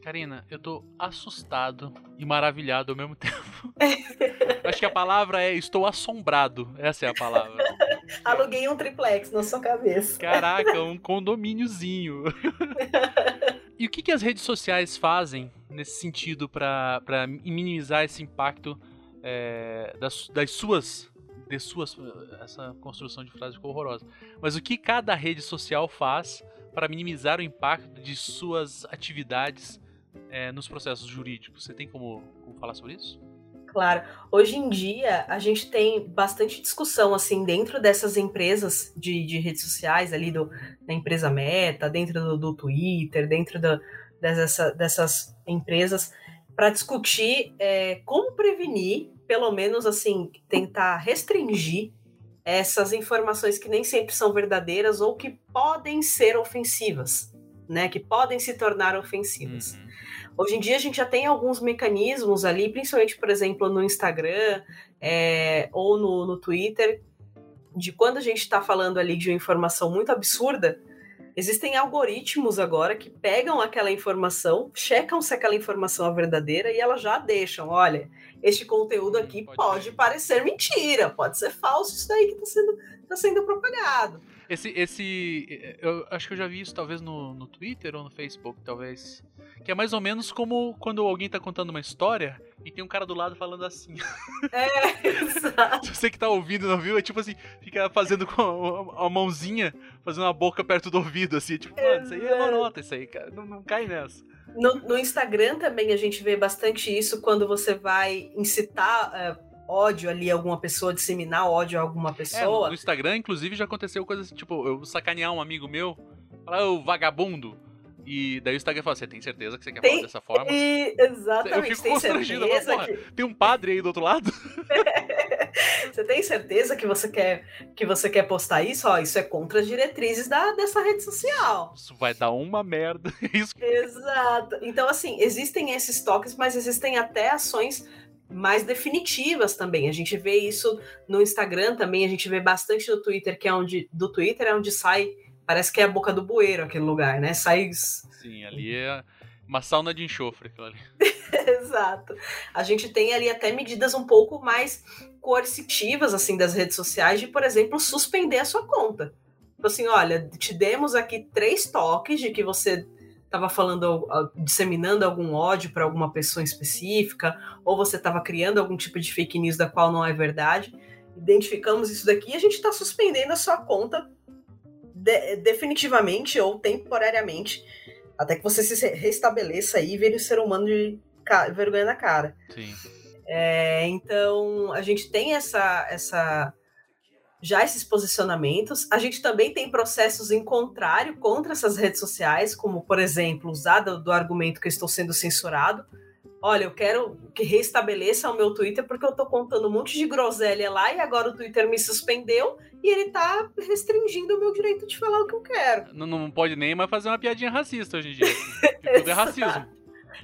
Karina, eu tô assustado e maravilhado ao mesmo <laughs> tempo. <laughs> Acho que a palavra é estou assombrado. Essa é a palavra. <laughs> Aluguei um triplex na sua cabeça. Caraca, um condomíniozinho. e o que, que as redes sociais fazem nesse sentido para minimizar esse impacto é, das, das suas de suas essa construção de frase ficou horrorosa. Mas o que cada rede social faz para minimizar o impacto de suas atividades é, nos processos jurídicos? Você tem como, como falar sobre isso? Claro. Hoje em dia, a gente tem bastante discussão, assim, dentro dessas empresas de, de redes sociais, ali do, da empresa Meta, dentro do, do Twitter, dentro do, dessa, dessas empresas, para discutir é, como prevenir, pelo menos, assim, tentar restringir essas informações que nem sempre são verdadeiras ou que podem ser ofensivas, né? Que podem se tornar ofensivas. Uhum. Hoje em dia a gente já tem alguns mecanismos ali, principalmente, por exemplo, no Instagram é, ou no, no Twitter, de quando a gente está falando ali de uma informação muito absurda, existem algoritmos agora que pegam aquela informação, checam se aquela informação é verdadeira e elas já deixam, olha, este conteúdo aqui pode, pode parecer mentira, pode ser falso isso daí que está sendo, tá sendo propagado. Esse, esse. Eu acho que eu já vi isso talvez no, no Twitter ou no Facebook, talvez. Que é mais ou menos como quando alguém tá contando uma história e tem um cara do lado falando assim. <laughs> É, exato. Você que tá ouvindo não viu, é tipo assim, fica fazendo com a, a mãozinha, fazendo a boca perto do ouvido, assim. Tipo, mano, isso aí é nota, isso aí, cara. Não, não cai nessa. No, no, Instagram também a gente vê bastante isso quando você vai incitar. Uh, ódio ali a alguma pessoa, disseminar ódio a alguma pessoa. É, no Instagram, inclusive, já aconteceu coisas assim, tipo, eu sacanear um amigo meu, falar, o vagabundo. E daí o Instagram fala, você tem certeza que você quer tem, falar dessa forma? <laughs> E, exatamente, eu fico tem constrangido, mas, porra, que... tem um padre aí do outro lado? <laughs> <laughs> você tem certeza que você quer que você quer postar isso? Ó, isso é contra as diretrizes da, dessa rede social. Isso vai dar uma merda. Isso. Exato. Então, assim, existem esses toques, mas existem até ações mais definitivas também. A gente vê isso no Instagram também, a gente vê bastante no Twitter, que é onde do Twitter é onde sai, parece que é a boca do bueiro aquele lugar, né? Sai Sim, ali é uma sauna de enxofre ali. <laughs> Exato. A gente tem ali até medidas um pouco mais coercitivas assim das redes sociais de, por exemplo, suspender a sua conta. Tipo assim, olha, te demos aqui três toques de que você estava falando, disseminando algum ódio para alguma pessoa específica, ou você estava criando algum tipo de fake news da qual não é verdade. Identificamos isso daqui e a gente está suspendendo a sua conta de, definitivamente ou temporariamente, até que você se restabeleça aí e vire um ser humano de vergonha na cara. Sim. É, então, a gente tem essa, essa já esses posicionamentos. A gente também tem processos em contrário contra essas redes sociais, como, por exemplo, usada do argumento que eu estou sendo censurado. Olha, eu quero que restabeleça o meu Twitter porque eu estou contando um monte de groselha lá e agora o Twitter me suspendeu e ele está restringindo o meu direito de falar o que eu quero. Não, não pode nem mais fazer uma piadinha racista hoje em dia. <laughs> Tudo é racismo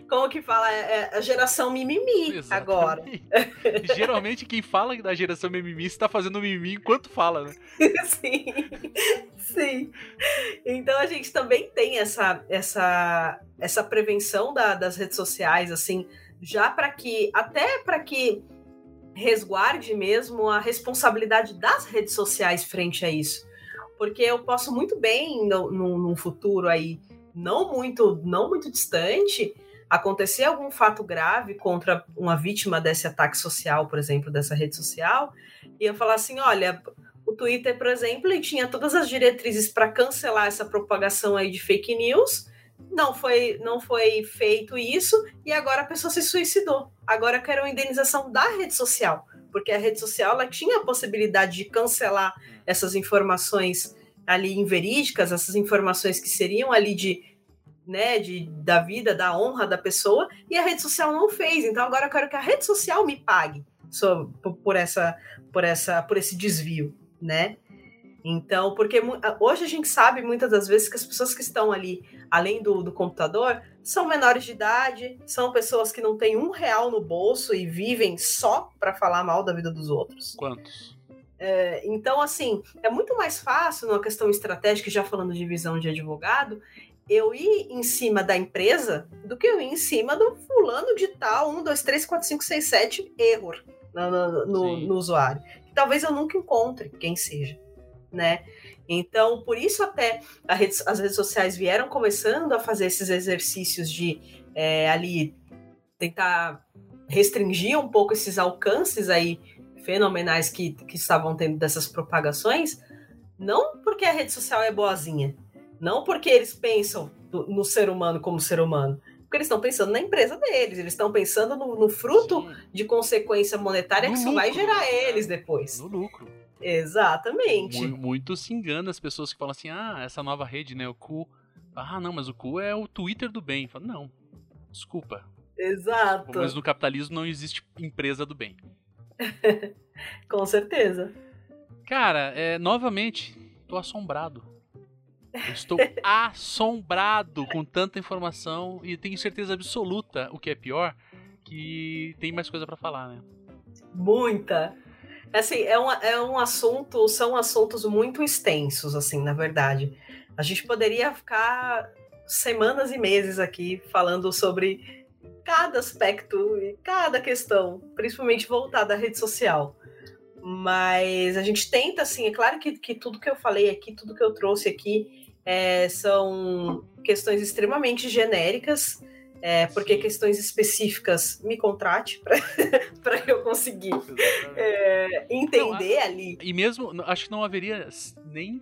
como que fala? É, é a geração mimimi Exatamente. agora. Geralmente quem fala da geração mimimi está fazendo mimimi enquanto fala, né? <laughs> sim, sim. Então a gente também tem essa, essa, essa prevenção da, das redes sociais, assim, já para que, até para que resguarde mesmo a responsabilidade das redes sociais frente a isso. Porque eu posso muito bem, num futuro aí, não muito, não muito distante, acontecer algum fato grave contra uma vítima desse ataque social, por exemplo, dessa rede social, eu falar assim: olha, o Twitter, por exemplo, ele tinha todas as diretrizes para cancelar essa propagação aí de fake news. Não foi, não foi feito isso e agora a pessoa se suicidou. Agora quero uma indenização da rede social, porque a rede social ela tinha a possibilidade de cancelar essas informações ali inverídicas, essas informações que seriam ali de né, de, da vida, da honra da pessoa, e a rede social não fez. Então agora eu quero que a rede social me pague por, por essa, por essa, por esse desvio, né? Então, porque hoje a gente sabe muitas das vezes que as pessoas que estão ali, além do, do computador, são menores de idade, são pessoas que não têm um real no bolso e vivem só para falar mal da vida dos outros. Quantos? É, então, assim, é muito mais fácil, numa questão estratégica, já falando de visão de advogado, eu ir em cima da empresa do que eu ir em cima do fulano de tal, 1, 2, 3, 4, 5, 6, 7, erro no, no, no, no usuário. talvez eu nunca encontre quem seja, né? Então, por isso até rede, as redes sociais vieram começando a fazer esses exercícios de é, ali tentar restringir um pouco esses alcances aí fenomenais que, que estavam tendo dessas propagações, não porque a rede social é boazinha, não porque eles pensam no ser humano como ser humano, porque eles estão pensando na empresa deles, eles estão pensando no, no fruto Sim. de consequência monetária no que isso vai gerar né? eles depois. No lucro. Exatamente. Muito, muito, se engana as pessoas que falam assim: ah, essa nova rede, né? O cu. Ah, não, mas o cu é o Twitter do bem. Falo, não, desculpa. Exato. Mas no capitalismo não existe empresa do bem. <laughs> Com certeza. Cara, é, novamente, tô assombrado. Eu estou assombrado com tanta informação e tenho certeza absoluta, o que é pior, que tem mais coisa para falar, né? Muita. Assim, é um, é um assunto, são assuntos muito extensos, assim, na verdade. A gente poderia ficar semanas e meses aqui falando sobre cada aspecto e cada questão, principalmente voltada à rede social. Mas a gente tenta, assim, é claro que, que tudo que eu falei aqui, tudo que eu trouxe aqui, é, são questões extremamente genéricas, é, porque questões específicas me contrate para <laughs> eu conseguir é, entender não, ali. E mesmo, acho que não haveria nem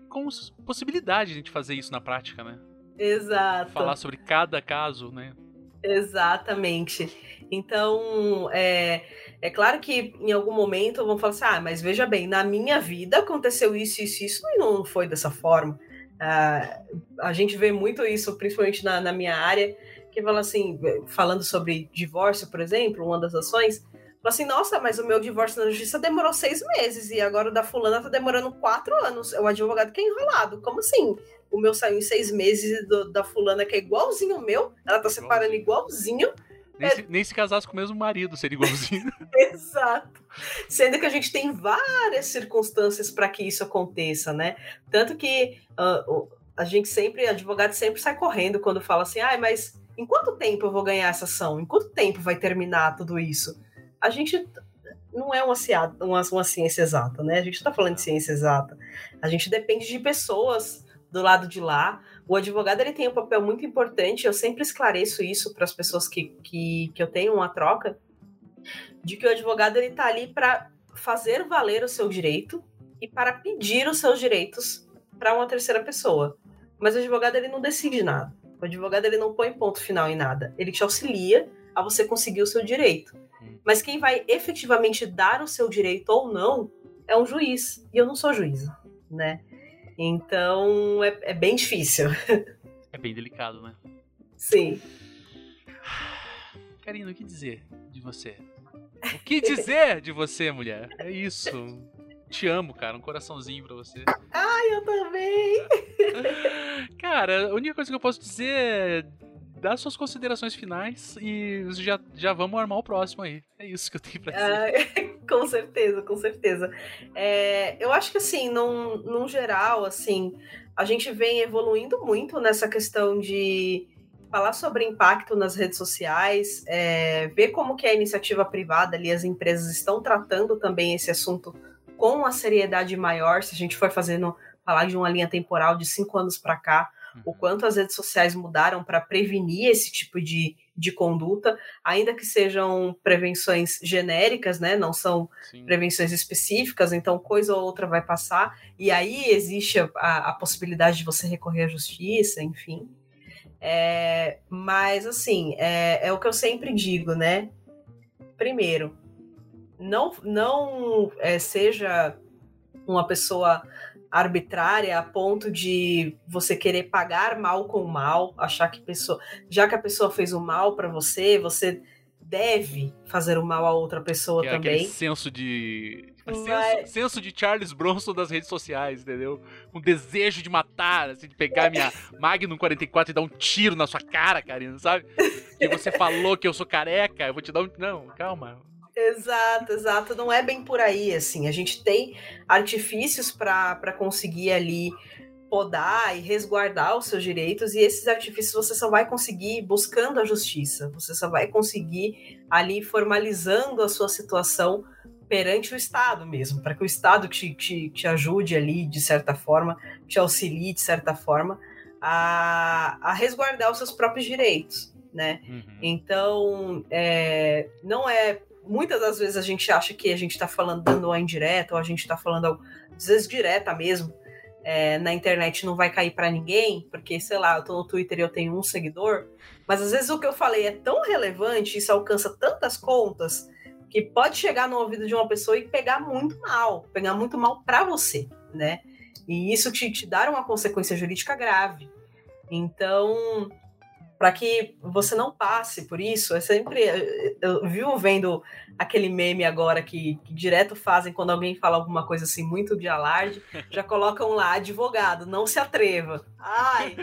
possibilidade de a gente fazer isso na prática, né? Exato. Falar sobre cada caso, né? Exatamente. Então, é, é claro que em algum momento vão falar assim: ah, mas veja bem, na minha vida aconteceu isso, isso, isso, e não foi dessa forma. Ah, a gente vê muito isso, principalmente na, na minha área que fala assim, falando sobre divórcio, por exemplo, uma das ações, fala assim, nossa, mas o meu divórcio na justiça demorou seis meses e agora o da fulana tá demorando quatro anos. O advogado que é enrolado. Como assim? O meu saiu em seis meses do, da fulana que é igualzinho o meu, ela tá separando igualzinho. Nem, é... se, nem se casasse com o mesmo marido seria igualzinho. <laughs> Exato. Sendo que a gente tem várias circunstâncias para que isso aconteça, né? Tanto que uh, a gente sempre, advogado sempre sai correndo quando fala assim, ah, mas em quanto tempo eu vou ganhar essa ação? Em quanto tempo vai terminar tudo isso? A gente não é uma, uma, uma ciência exata, né? A gente está falando de ciência exata. A gente depende de pessoas do lado de lá. O advogado ele tem um papel muito importante. Eu sempre esclareço isso para as pessoas que, que, que eu tenho uma troca, de que o advogado ele está ali para fazer valer o seu direito e para pedir os seus direitos para uma terceira pessoa. Mas o advogado ele não decide nada. O advogado ele não põe ponto final em nada. Ele te auxilia a você conseguir o seu direito. Hum. Mas quem vai efetivamente dar o seu direito ou não é um juiz. E eu não sou juíza, né? Então é, é bem difícil. <laughs> É bem delicado, né? Sim. <sighs> Karina, o que dizer de você? O que dizer de você, mulher? É isso. Te amo, cara. Um coraçãozinho pra você. Ai, eu também. <laughs> cara, a única coisa que eu posso dizer é dar suas considerações finais e já, já vamos armar o próximo aí. É isso que eu tenho pra dizer. Com certeza, com certeza. É, eu acho que assim, num, num geral, assim, a gente vem evoluindo muito nessa questão de falar sobre impacto nas redes sociais, é, ver como que a iniciativa privada ali, as empresas estão tratando também esse assunto com uma seriedade maior, se a gente for fazendo falar de uma linha temporal de cinco anos para cá, o uhum. quanto as redes sociais mudaram para prevenir esse tipo de, de conduta, ainda que sejam prevenções genéricas, né? Não são Sim. prevenções específicas, então coisa ou outra vai passar, e aí existe a, a possibilidade de você recorrer à justiça, enfim. É, mas assim, é, é o que eu sempre digo, né? Primeiro, não, não é, seja uma pessoa arbitrária a ponto de você querer pagar mal com mal, achar que pessoa, já que a pessoa fez o mal para você, você deve fazer o mal a outra pessoa Que é também. aquele senso de. Vai. Senso, senso de Charles Bronson das redes sociais, entendeu? Um desejo de matar, assim, de pegar minha <laughs> Magnum 44 e dar um tiro na sua cara, Karina, sabe? Que você falou que eu sou careca, eu vou te dar um. Não, calma. Exato, exato. Não é bem por aí, assim. A gente tem artifícios para conseguir ali podar e resguardar os seus direitos, e esses artifícios você só vai conseguir buscando a justiça. Você só vai conseguir ali formalizando a sua situação perante o Estado mesmo, para que o Estado te, te, te ajude ali, de certa forma, te auxilie, de certa forma, a, a resguardar os seus próprios direitos, né? Uhum. Então, é, não é. Muitas das vezes a gente acha que a gente está falando dando uma indireta, ou a gente está falando, às vezes, direta mesmo. é, na internet não vai cair para ninguém, porque, sei lá, eu tô no Twitter e eu tenho um seguidor. Mas às vezes o que eu falei é tão relevante, isso alcança tantas contas, que pode chegar no ouvido de uma pessoa e pegar muito mal, pegar muito mal para você, né? E isso te, te dar uma consequência jurídica grave. Então, para que você não passe por isso, é sempre. Eu vivo vendo aquele meme agora que, que direto fazem quando alguém fala alguma coisa assim muito de alarde, já colocam lá advogado, não se atreva. Ai,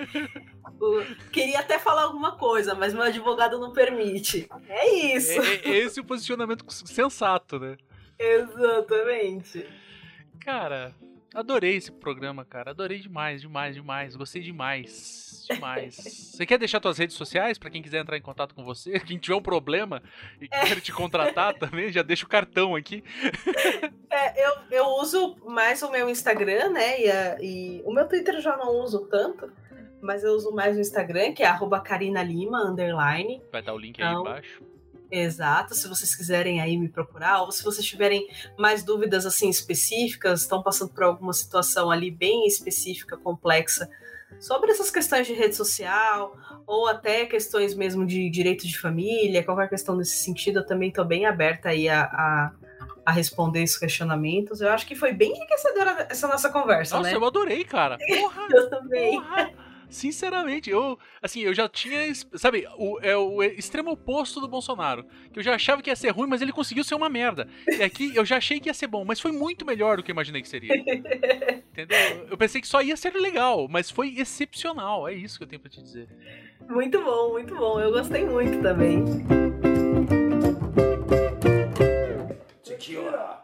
queria até falar alguma coisa, mas meu advogado não permite. É isso. É, é esse o posicionamento sensato, né? Exatamente. Cara, adorei esse programa, cara. Adorei demais, demais, demais. Gostei demais. Demais. <laughs> Você quer deixar suas redes sociais pra quem quiser entrar em contato com você? <laughs> Quem tiver um problema e quer te contratar <laughs> também, já deixa o cartão aqui. É, eu, eu uso mais o meu Instagram, né? E, a- e o meu Twitter eu já não uso tanto, mas eu uso mais o Instagram, que é arroba Karina Lima, underline. Vai estar o link aí Não. embaixo. Exato, se vocês quiserem aí me procurar, ou se vocês tiverem mais dúvidas assim específicas, estão passando por alguma situação ali bem específica, complexa, sobre essas questões de rede social, ou até questões mesmo de direito de família, qualquer questão nesse sentido, eu também estou bem aberta aí a, a, a responder esses questionamentos. Eu acho que foi bem enriquecedora essa nossa conversa, Nossa, né? eu adorei, cara. <laughs> Porra, Eu também. porra. Sinceramente, eu, assim, eu já tinha, sabe, o, é o extremo oposto do Bolsonaro, que eu já achava que ia ser ruim, mas ele conseguiu ser uma merda. E aqui eu já achei que ia ser bom, mas foi muito melhor do que eu imaginei que seria. Entendeu? Eu pensei que só ia ser legal, mas foi excepcional. É isso que eu tenho pra te dizer. Muito bom, muito bom. Eu gostei muito também. Tequila.